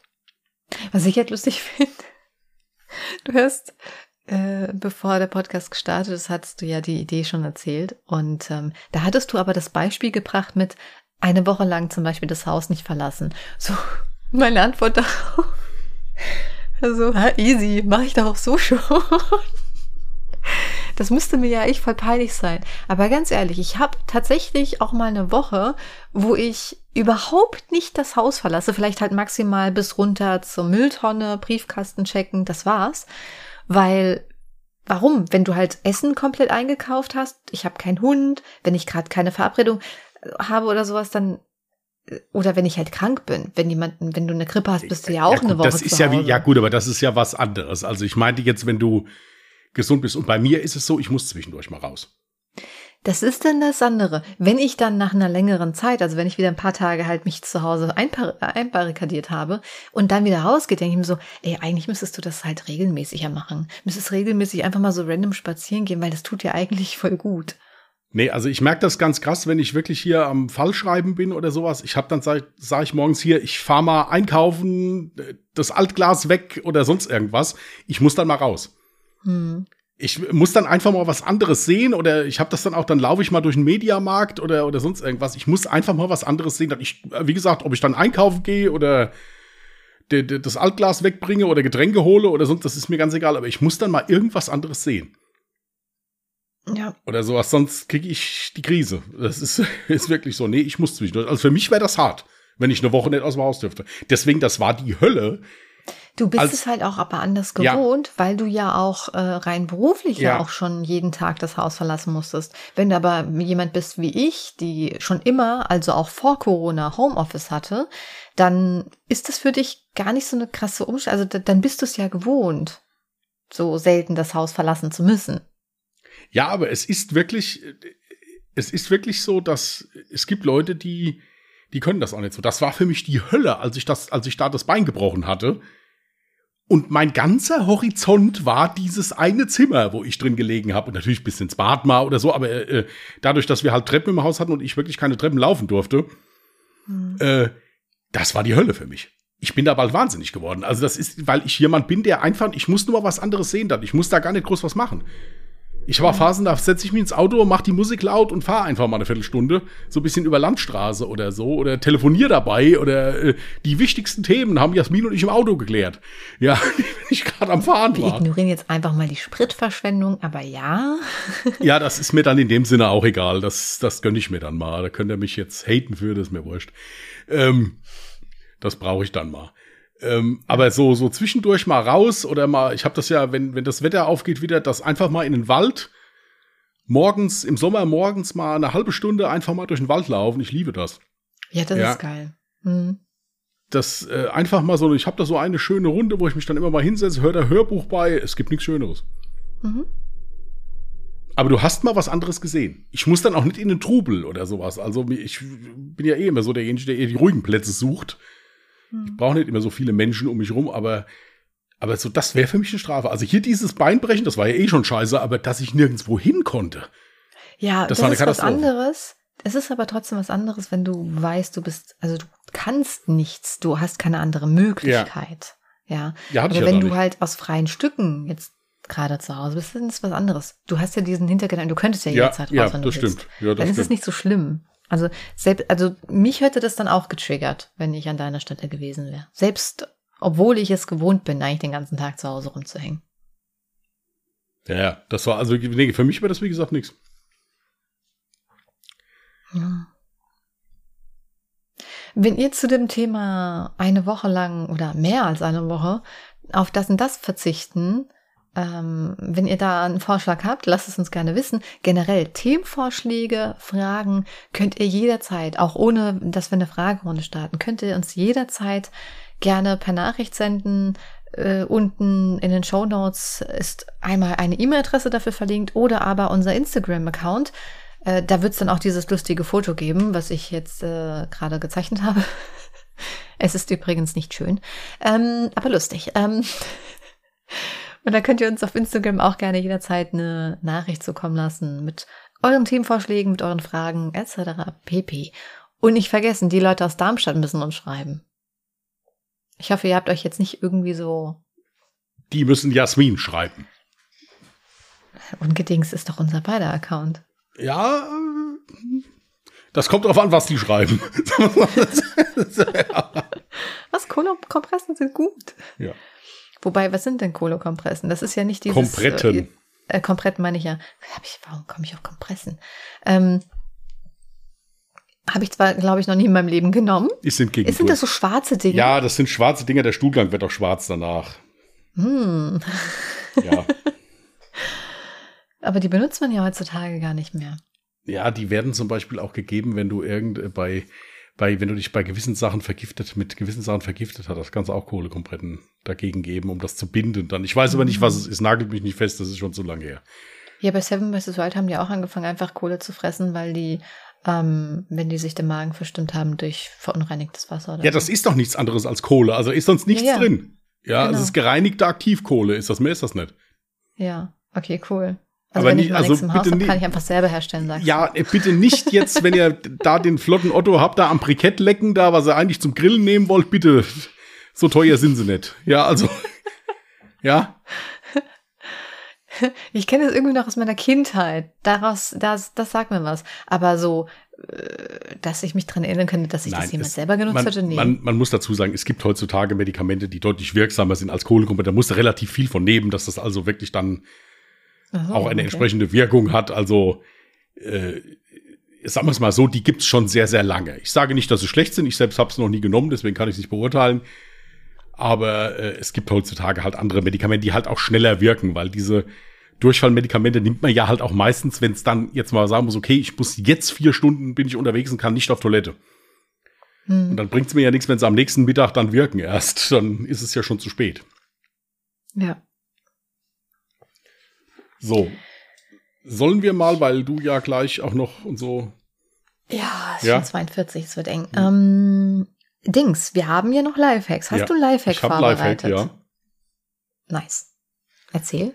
Was ich jetzt lustig [LAUGHS] finde, du hast, äh, bevor der Podcast gestartet ist, hattest du ja die Idee schon erzählt. Und ähm, da hattest du aber das Beispiel gebracht mit eine Woche lang zum Beispiel das Haus nicht verlassen. So, [LAUGHS] meine Antwort darauf. Also, easy, mache ich doch auch so schon. Das müsste mir ja echt voll peinlich sein. Aber ganz ehrlich, ich habe tatsächlich auch mal eine Woche, wo ich überhaupt nicht das Haus verlasse. Vielleicht halt maximal bis runter zur Mülltonne, Briefkasten checken, das war's. Weil Warum? Wenn du halt Essen komplett eingekauft hast, ich habe keinen Hund, wenn ich gerade keine Verabredung äh, habe oder sowas, dann äh, oder wenn ich halt krank bin, wenn jemanden, wenn du eine Grippe hast, bist du ja auch ja, gut, eine Woche Das ist ja wie, ja gut, aber das ist ja was anderes. Also ich meinte jetzt, wenn du gesund bist. Und bei mir ist es so, ich muss zwischendurch mal raus. Das ist dann das andere. Wenn ich dann nach einer längeren Zeit, also wenn ich wieder ein paar Tage halt mich zu Hause einbar einbarrikadiert habe und dann wieder rausgehe, denke ich mir so, ey, eigentlich müsstest du das halt regelmäßiger machen. Müsstest regelmäßig einfach mal so random spazieren gehen, weil das tut dir eigentlich voll gut. Nee, also ich merke das ganz krass, wenn ich wirklich hier am Fallschreiben bin oder sowas. Ich habe dann, sage sag ich morgens hier, ich fahre mal einkaufen, das Altglas weg oder sonst irgendwas. Ich muss dann mal raus. Hm. Ich muss dann einfach mal was anderes sehen oder ich habe das dann auch, dann laufe ich mal durch den Mediamarkt oder, oder sonst irgendwas. Ich muss einfach mal was anderes sehen. Ich, wie gesagt, ob ich dann einkaufen gehe oder das Altglas wegbringe oder Getränke hole oder sonst, das ist mir ganz egal. Aber ich muss dann mal irgendwas anderes sehen. Ja. Oder sowas, sonst kriege ich die Krise. Das ist, [LAUGHS] ist wirklich so. Nee, ich muss zwischendurch. Also für mich wäre das hart, wenn ich eine Woche nicht aus dem Haus dürfte. Deswegen, das war die Hölle. Du bist es halt auch aber anders Ja. gewohnt, weil du ja auch äh, rein beruflich ja. Ja. auch schon jeden Tag das Haus verlassen musstest. Wenn du aber jemand bist wie ich, die schon immer, also auch vor Corona, Homeoffice hatte, dann ist das für dich gar nicht so eine krasse Umstellung. Also da, dann bist du es ja gewohnt, so selten das Haus verlassen zu müssen. Ja, aber es ist wirklich, es ist wirklich so, dass es gibt Leute, die, die können das auch nicht so. Das war für mich die Hölle, als ich das, als ich da das Bein gebrochen hatte. Und mein ganzer Horizont war dieses eine Zimmer, wo ich drin gelegen habe. Und natürlich bis ins Bad mal oder so, aber äh, dadurch, dass wir halt Treppen im Haus hatten und ich wirklich keine Treppen laufen durfte, äh, das war die Hölle für mich. Ich bin da bald wahnsinnig geworden. Also das ist, weil ich jemand bin, der einfach, ich muss nur mal was anderes sehen dann. Ich muss da gar nicht groß was machen. Ich war Phasen, da setze ich mich ins Auto, mach die Musik laut und fahre einfach mal eine Viertelstunde, so ein bisschen über Landstraße oder so, oder telefonier dabei oder äh, die wichtigsten Themen haben Jasmin und ich im Auto geklärt. Ja, [LAUGHS] wenn ich gerade am Fahren Wir war. ignorieren jetzt einfach mal die Spritverschwendung, aber ja. [LAUGHS] Ja, das ist mir dann in dem Sinne auch egal. Das, das gönne ich mir dann mal. Da könnt ihr mich jetzt haten für, das ist mir wurscht. Ähm, das brauche ich dann mal. Ähm, aber so, so zwischendurch mal raus oder mal, ich habe das ja, wenn, wenn das Wetter aufgeht, wieder das einfach mal in den Wald. Morgens, im Sommer morgens mal eine halbe Stunde einfach mal durch den Wald laufen. Ich liebe das. Ja, das Ja. ist geil. Hm. Das äh, einfach mal so, ich habe da so eine schöne Runde, wo ich mich dann immer mal hinsetze, höre da Hörbuch bei. Es gibt nichts Schöneres. Mhm. Aber du hast mal was anderes gesehen. Ich muss dann auch nicht in den Trubel oder sowas. Also ich bin ja eh immer so derjenige, der eher die ruhigen Plätze sucht. Ich brauche nicht immer so viele Menschen um mich rum, aber, aber so, das wäre für mich eine Strafe. Also hier dieses Beinbrechen, das war ja eh schon scheiße, aber dass ich nirgendwo hin konnte. Ja, Das das, war eine ist was anderes. Es ist aber trotzdem was anderes, wenn du weißt, du bist, also du kannst nichts, du hast keine andere Möglichkeit. Ja. Ja, ich aber ja wenn da du halt aus freien Stücken jetzt gerade zu Hause bist, dann ist was anderes. Du hast ja diesen Hintergedanken, du könntest ja Ja, jederzeit ja, raus, wenn du das willst. stimmt. Ja, das dann ist es stimmt. nicht so schlimm. Also, selbst, also mich hätte das dann auch getriggert, wenn ich an deiner Stelle gewesen wäre. Selbst obwohl ich es gewohnt bin, eigentlich den ganzen Tag zu Hause rumzuhängen. Ja, das war, also nee, für mich war das wie gesagt nichts. Ja. Wenn ihr zu dem Thema eine Woche lang oder mehr als eine Woche auf das und das verzichten, ähm, wenn ihr da einen Vorschlag habt, lasst es uns gerne wissen. Generell Themenvorschläge, Fragen könnt ihr jederzeit, auch ohne dass wir eine Fragerunde starten, könnt ihr uns jederzeit gerne per Nachricht senden. Äh, unten in den Show Notes ist einmal eine E-Mail-Adresse dafür verlinkt oder aber unser Instagram-Account. Äh, da wird es dann auch dieses lustige Foto geben, was ich jetzt äh, gerade gezeichnet habe. [LAUGHS] es ist übrigens nicht schön, ähm, aber lustig. Ähm [LAUGHS] und da könnt ihr uns auf Instagram auch gerne jederzeit eine Nachricht zukommen lassen mit euren Themenvorschlägen, mit euren Fragen etc. pp. Und nicht vergessen, die Leute aus Darmstadt müssen uns schreiben. Ich hoffe, ihr habt euch jetzt nicht irgendwie so Die müssen Jasmin schreiben. ungedings ist doch unser beider Account. Ja, äh, das kommt drauf an, was die schreiben. [LAUGHS] Was Kohlekompressen sind gut. ja. Wobei, was sind denn Kohlekompressen? Das ist ja nicht dieses Kompretten. Äh, äh, Kompretten meine ich ja. Hab ich, warum komme ich auf Kompressen? Ähm, Habe ich zwar, glaube ich, noch nie in meinem Leben genommen. Ich sind gegen Sind das so schwarze Dinge? Ja, das sind schwarze Dinger. Der Stuhlgang wird auch schwarz danach. Hm. Ja. [LAUGHS] Aber die benutzt man ja heutzutage gar nicht mehr. ja, die werden zum Beispiel auch gegeben, wenn du irgend äh, bei, bei, wenn du dich bei gewissen Sachen vergiftet, mit gewissen Sachen vergiftet hast. Das kannst du auch Kohlekompretten dagegen geben, um das zu binden. Dann, ich weiß aber nicht, was es ist. Nagelt mich nicht fest. Das ist schon zu lange her. Ja, bei Seven vs. Wild haben die auch angefangen, einfach Kohle zu fressen, weil die, ähm, wenn die sich den Magen verstimmt haben durch verunreinigtes Wasser. Ja, das so. ist doch nichts anderes als Kohle. Also ist sonst nichts Ja, ja. drin. Ja, Genau. es ist gereinigte Aktivkohle. Ist das mehr? Ist das nicht? Ja, okay, cool. Also Aber wenn nie- ich mal also nichts im Haus habe, kann ich einfach selber herstellen, sagst Ja, äh, bitte nicht jetzt, wenn ihr da den flotten Otto habt, da am Brikett lecken, da, was ihr eigentlich zum Grillen nehmen wollt, bitte. So teuer sind sie nicht. Ja, also. [LAUGHS] Ja. [LAUGHS] Ich kenne das irgendwie noch aus meiner Kindheit. Daraus, das, das sagt mir was. Aber so, äh, dass ich mich dran erinnern könnte, dass ich das jemand es- selber genutzt man, hätte, nee. Man, man muss dazu sagen, es gibt heutzutage Medikamente, die deutlich wirksamer sind als Kohlekompetent. Da musst du relativ viel von nehmen, dass das also wirklich dann Aha, auch eine okay. entsprechende Wirkung hat. Also, äh, sagen wir es mal so, die gibt's schon sehr, sehr lange. Ich sage nicht, dass sie schlecht sind. Ich selbst habe es noch nie genommen, deswegen kann ich es nicht beurteilen. Aber äh, es gibt heutzutage halt andere Medikamente, die halt auch schneller wirken, weil diese Durchfallmedikamente nimmt man ja halt auch meistens, wenn es dann jetzt mal sagen muss, okay, ich muss jetzt vier Stunden bin ich unterwegs und kann nicht auf Toilette. Hm. Und dann bringt's mir ja nichts, wenn sie am nächsten Mittag dann wirken erst. Dann ist es ja schon zu spät. Ja. So. Sollen wir mal, weil du ja gleich auch noch und so. Ja, es ist Ja. schon 42, es wird eng. Ähm, Dings, wir haben hier noch Lifehacks. Hast Ja, du ein Lifehack ich habe Lifehack, vorbereitet? ja. Nice. Erzähl.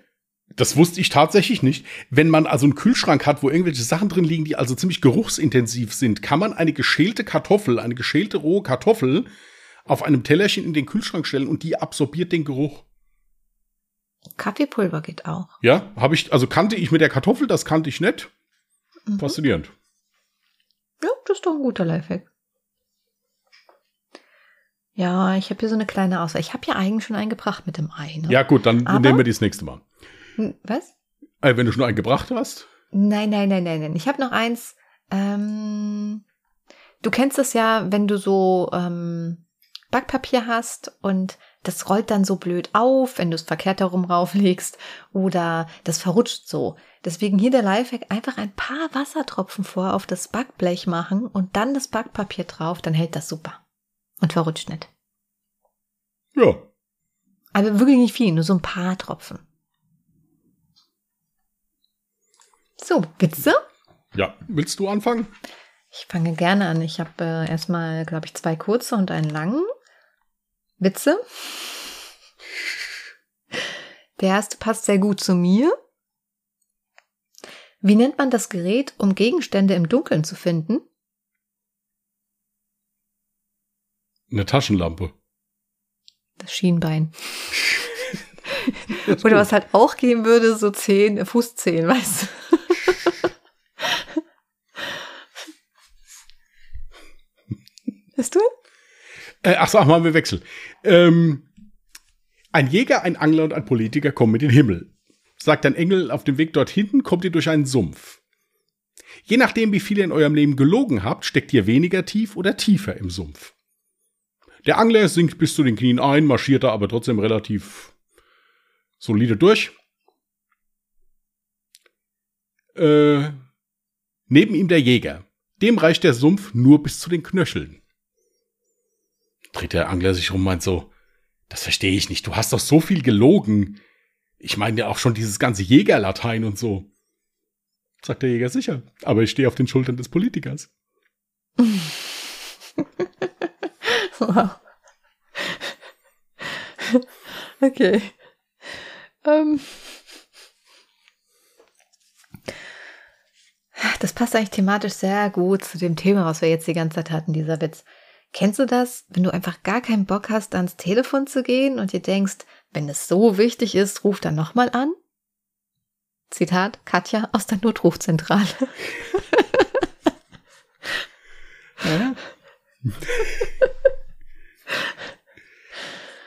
Das wusste ich tatsächlich nicht. Wenn man also einen Kühlschrank hat, wo irgendwelche Sachen drin liegen, die also ziemlich geruchsintensiv sind, kann man eine geschälte Kartoffel, eine geschälte rohe Kartoffel auf einem Tellerchen in den Kühlschrank stellen und die absorbiert den Geruch. Kaffeepulver geht auch. Ja, habe ich, also kannte ich mit der Kartoffel, das kannte ich nicht. Mhm. Faszinierend. Ja, das ist doch ein guter Lifehack. Ja, ich habe hier so eine kleine Auswahl. Ich habe ja eigentlich schon einen gebracht mit dem Ei. Ne? Ja, gut, dann Aber- nehmen wir die das nächste Mal. Hm, Was? Äh, wenn du schon einen gebracht hast. Nein, nein, nein, nein, nein. Ich habe noch eins. Ähm, du kennst es ja, wenn du so ähm, Backpapier hast und das rollt dann so blöd auf, wenn du es verkehrt herum rauflegst oder das verrutscht so. Deswegen hier der Lifehack, einfach ein paar Wassertropfen vor auf das Backblech machen und dann das Backpapier drauf, dann hält das super. Und verrutscht nicht. Ja. Aber wirklich nicht viel, nur so ein paar Tropfen. So, Witze? Ja. Willst du anfangen? Ich fange gerne an. Ich habe äh, erstmal, glaube ich, zwei kurze und einen langen. Witze. Der erste passt sehr gut zu mir. Wie nennt man das Gerät, um Gegenstände im Dunkeln zu finden? Eine Taschenlampe. Das Schienbein. [LAUGHS] Oder was halt auch gehen würde, so Zehen, Fußzehen, weißt du? [LAUGHS] Hast du? Äh, ach so, machen wir Wechsel. Ähm, ein Jäger, ein Angler und ein Politiker kommen in den Himmel. Sagt ein Engel, auf dem Weg dorthin kommt ihr durch einen Sumpf. Je nachdem, wie viel ihr in eurem Leben gelogen habt, steckt ihr weniger tief oder tiefer im Sumpf. Der Angler sinkt bis zu den Knien ein, marschiert da aber trotzdem relativ solide durch. Äh, neben ihm der Jäger. Dem reicht der Sumpf nur bis zu den Knöcheln dreht der Angler sich rum und meint so, das verstehe ich nicht, du hast doch so viel gelogen. Ich meine ja auch schon dieses ganze Jägerlatein und so. Sagt der Jäger sicher, aber ich stehe auf den Schultern des Politikers. Wow. [LAUGHS] Okay. Ähm. Das passt eigentlich thematisch sehr gut zu dem Thema, was wir jetzt die ganze Zeit hatten, dieser Witz. Kennst du das, wenn du einfach gar keinen Bock hast, ans Telefon zu gehen und dir denkst, wenn es so wichtig ist, ruf dann nochmal an? Zitat Katja aus der Notrufzentrale. [LAUGHS] [LAUGHS]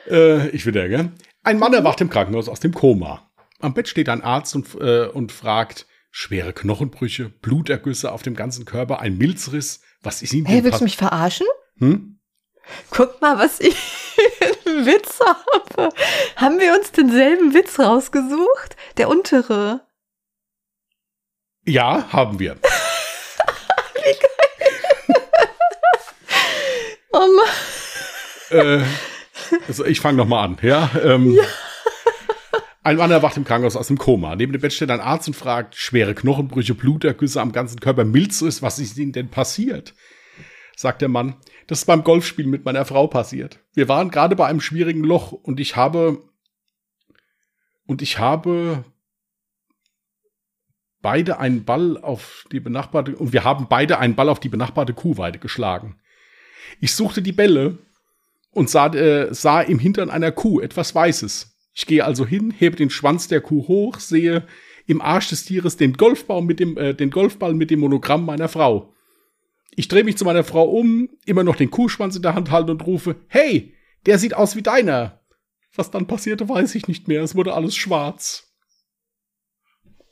Äh, ich würde gell? Ein Mann erwacht im Krankenhaus aus dem Koma. Am Bett steht ein Arzt und, äh, und fragt, schwere Knochenbrüche, Blutergüsse auf dem ganzen Körper, ein Milzriss. Was ist ihm Hey, denn willst du mich verarschen? Hm? Guck mal, was ich für einen Witz habe. Haben wir uns denselben Witz rausgesucht? Der untere. Ja, haben wir. [LAUGHS] Oh Mann. äh, also ich fange noch mal an, ja. Ähm, Ein Mann erwacht im Krankenhaus aus dem Koma. Neben dem Bett steht ein Arzt und fragt, schwere Knochenbrüche, Blutergüsse am ganzen Körper, Milzriss, was ist Ihnen denn passiert? Sagt der Mann, das ist beim Golfspielen mit meiner Frau passiert. Wir waren gerade bei einem schwierigen Loch und ich habe und ich habe beide einen Ball auf die benachbarte und wir haben beide einen Ball auf die benachbarte Kuhweide geschlagen. Ich suchte die Bälle und sah, äh, sah im Hintern einer Kuh etwas Weißes. Ich gehe also hin, hebe den Schwanz der Kuh hoch, sehe im Arsch des Tieres den Golfball mit dem, äh, den Golfball mit dem Monogramm meiner Frau. Ich drehe mich zu meiner Frau um, immer noch den Kuhschwanz in der Hand halte und rufe, hey, der sieht aus wie deiner. Was dann passierte, weiß ich nicht mehr. Es wurde alles schwarz.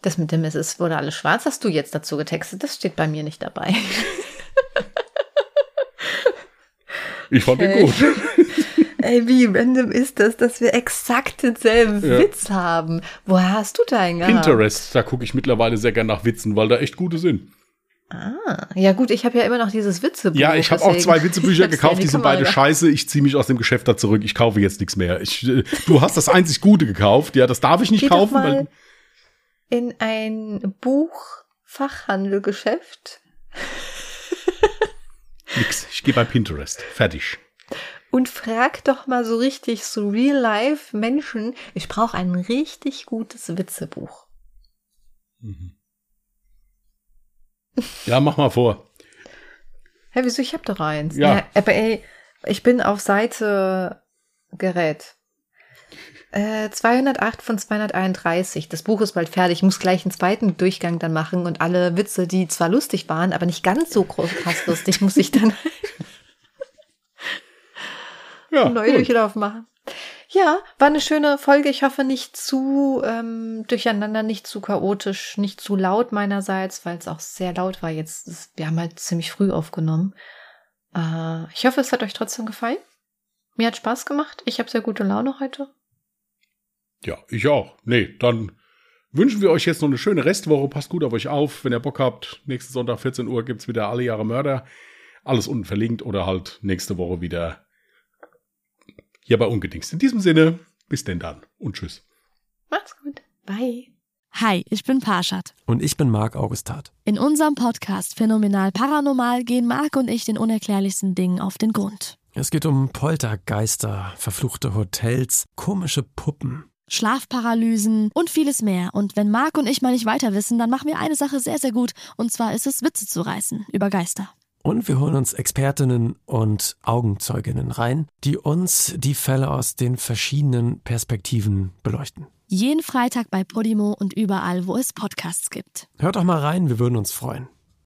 Das mit dem es ist, wurde alles schwarz, hast du jetzt dazu getextet. Das steht bei mir nicht dabei. [LAUGHS] Ich fand den gut. [LAUGHS] Ey, wie random ist das, dass wir exakt denselben Ja. Witz haben? Woher hast du deinen gehabt? Pinterest, da gucke ich mittlerweile sehr gern nach Witzen, weil da echt gute sind. Ah, ja gut, ich habe ja immer noch dieses Witzebuch. Ja, ich habe auch zwei Witzebücher [LAUGHS] gekauft, die sind beide scheiße. Ich ziehe mich aus dem Geschäft da zurück. Ich kaufe jetzt nichts mehr. Ich, äh, du hast das einzig Gute gekauft. Ja, das darf ich nicht Geh doch kaufen, mal weil in ein Buchfachhandelgeschäft [LAUGHS] nix. Ich gehe bei Pinterest. Fertig. und frag doch mal so richtig so real life Menschen, ich brauche ein richtig gutes Witzebuch. Mhm. Ja, mach mal vor. Hä, wieso? Ich hab doch eins. Ja. aber ey, ich bin auf Seite Gerät. Äh, 208 von 231. Das Buch ist bald fertig. Ich muss gleich einen zweiten Durchgang dann machen und alle Witze, die zwar lustig waren, aber nicht ganz so groß krass lustig, muss ich dann [LAUGHS] Ja, [LAUGHS] neuen gut. Durchlauf machen. Ja, war eine schöne Folge. Ich hoffe nicht zu ähm, durcheinander, nicht zu chaotisch, nicht zu laut meinerseits, weil es auch sehr laut war jetzt. Es- Wir haben halt ziemlich früh aufgenommen. Äh, ich hoffe, es hat euch trotzdem gefallen. Mir hat Spaß gemacht. Ich habe sehr gute Laune heute. Ja, ich auch. Nee, dann wünschen wir euch jetzt noch eine schöne Restwoche. Passt gut auf euch auf. Wenn ihr Bock habt, nächsten Sonntag 14 Uhr gibt's wieder alle Jahre Mörder. Alles unten verlinkt oder halt nächste Woche wieder hier bei Ungedingst. In diesem Sinne, bis denn dann und tschüss. Macht's gut. Bye. Hi, ich bin Parshad. Und ich bin Marc Augustat. In unserem Podcast Phänomenal Paranormal gehen Marc und ich den unerklärlichsten Dingen auf den Grund. Es geht um Poltergeister, verfluchte Hotels, komische Puppen. Schlafparalysen und vieles mehr. Und wenn Marc und ich mal nicht weiter wissen, dann machen wir eine Sache sehr, sehr gut. Und zwar ist es, Witze zu reißen über Geister. Und wir holen uns Expertinnen und Augenzeuginnen rein, die uns die Fälle aus den verschiedenen Perspektiven beleuchten. Jeden Freitag bei Podimo und überall, wo es Podcasts gibt. Hört doch mal rein, wir würden uns freuen.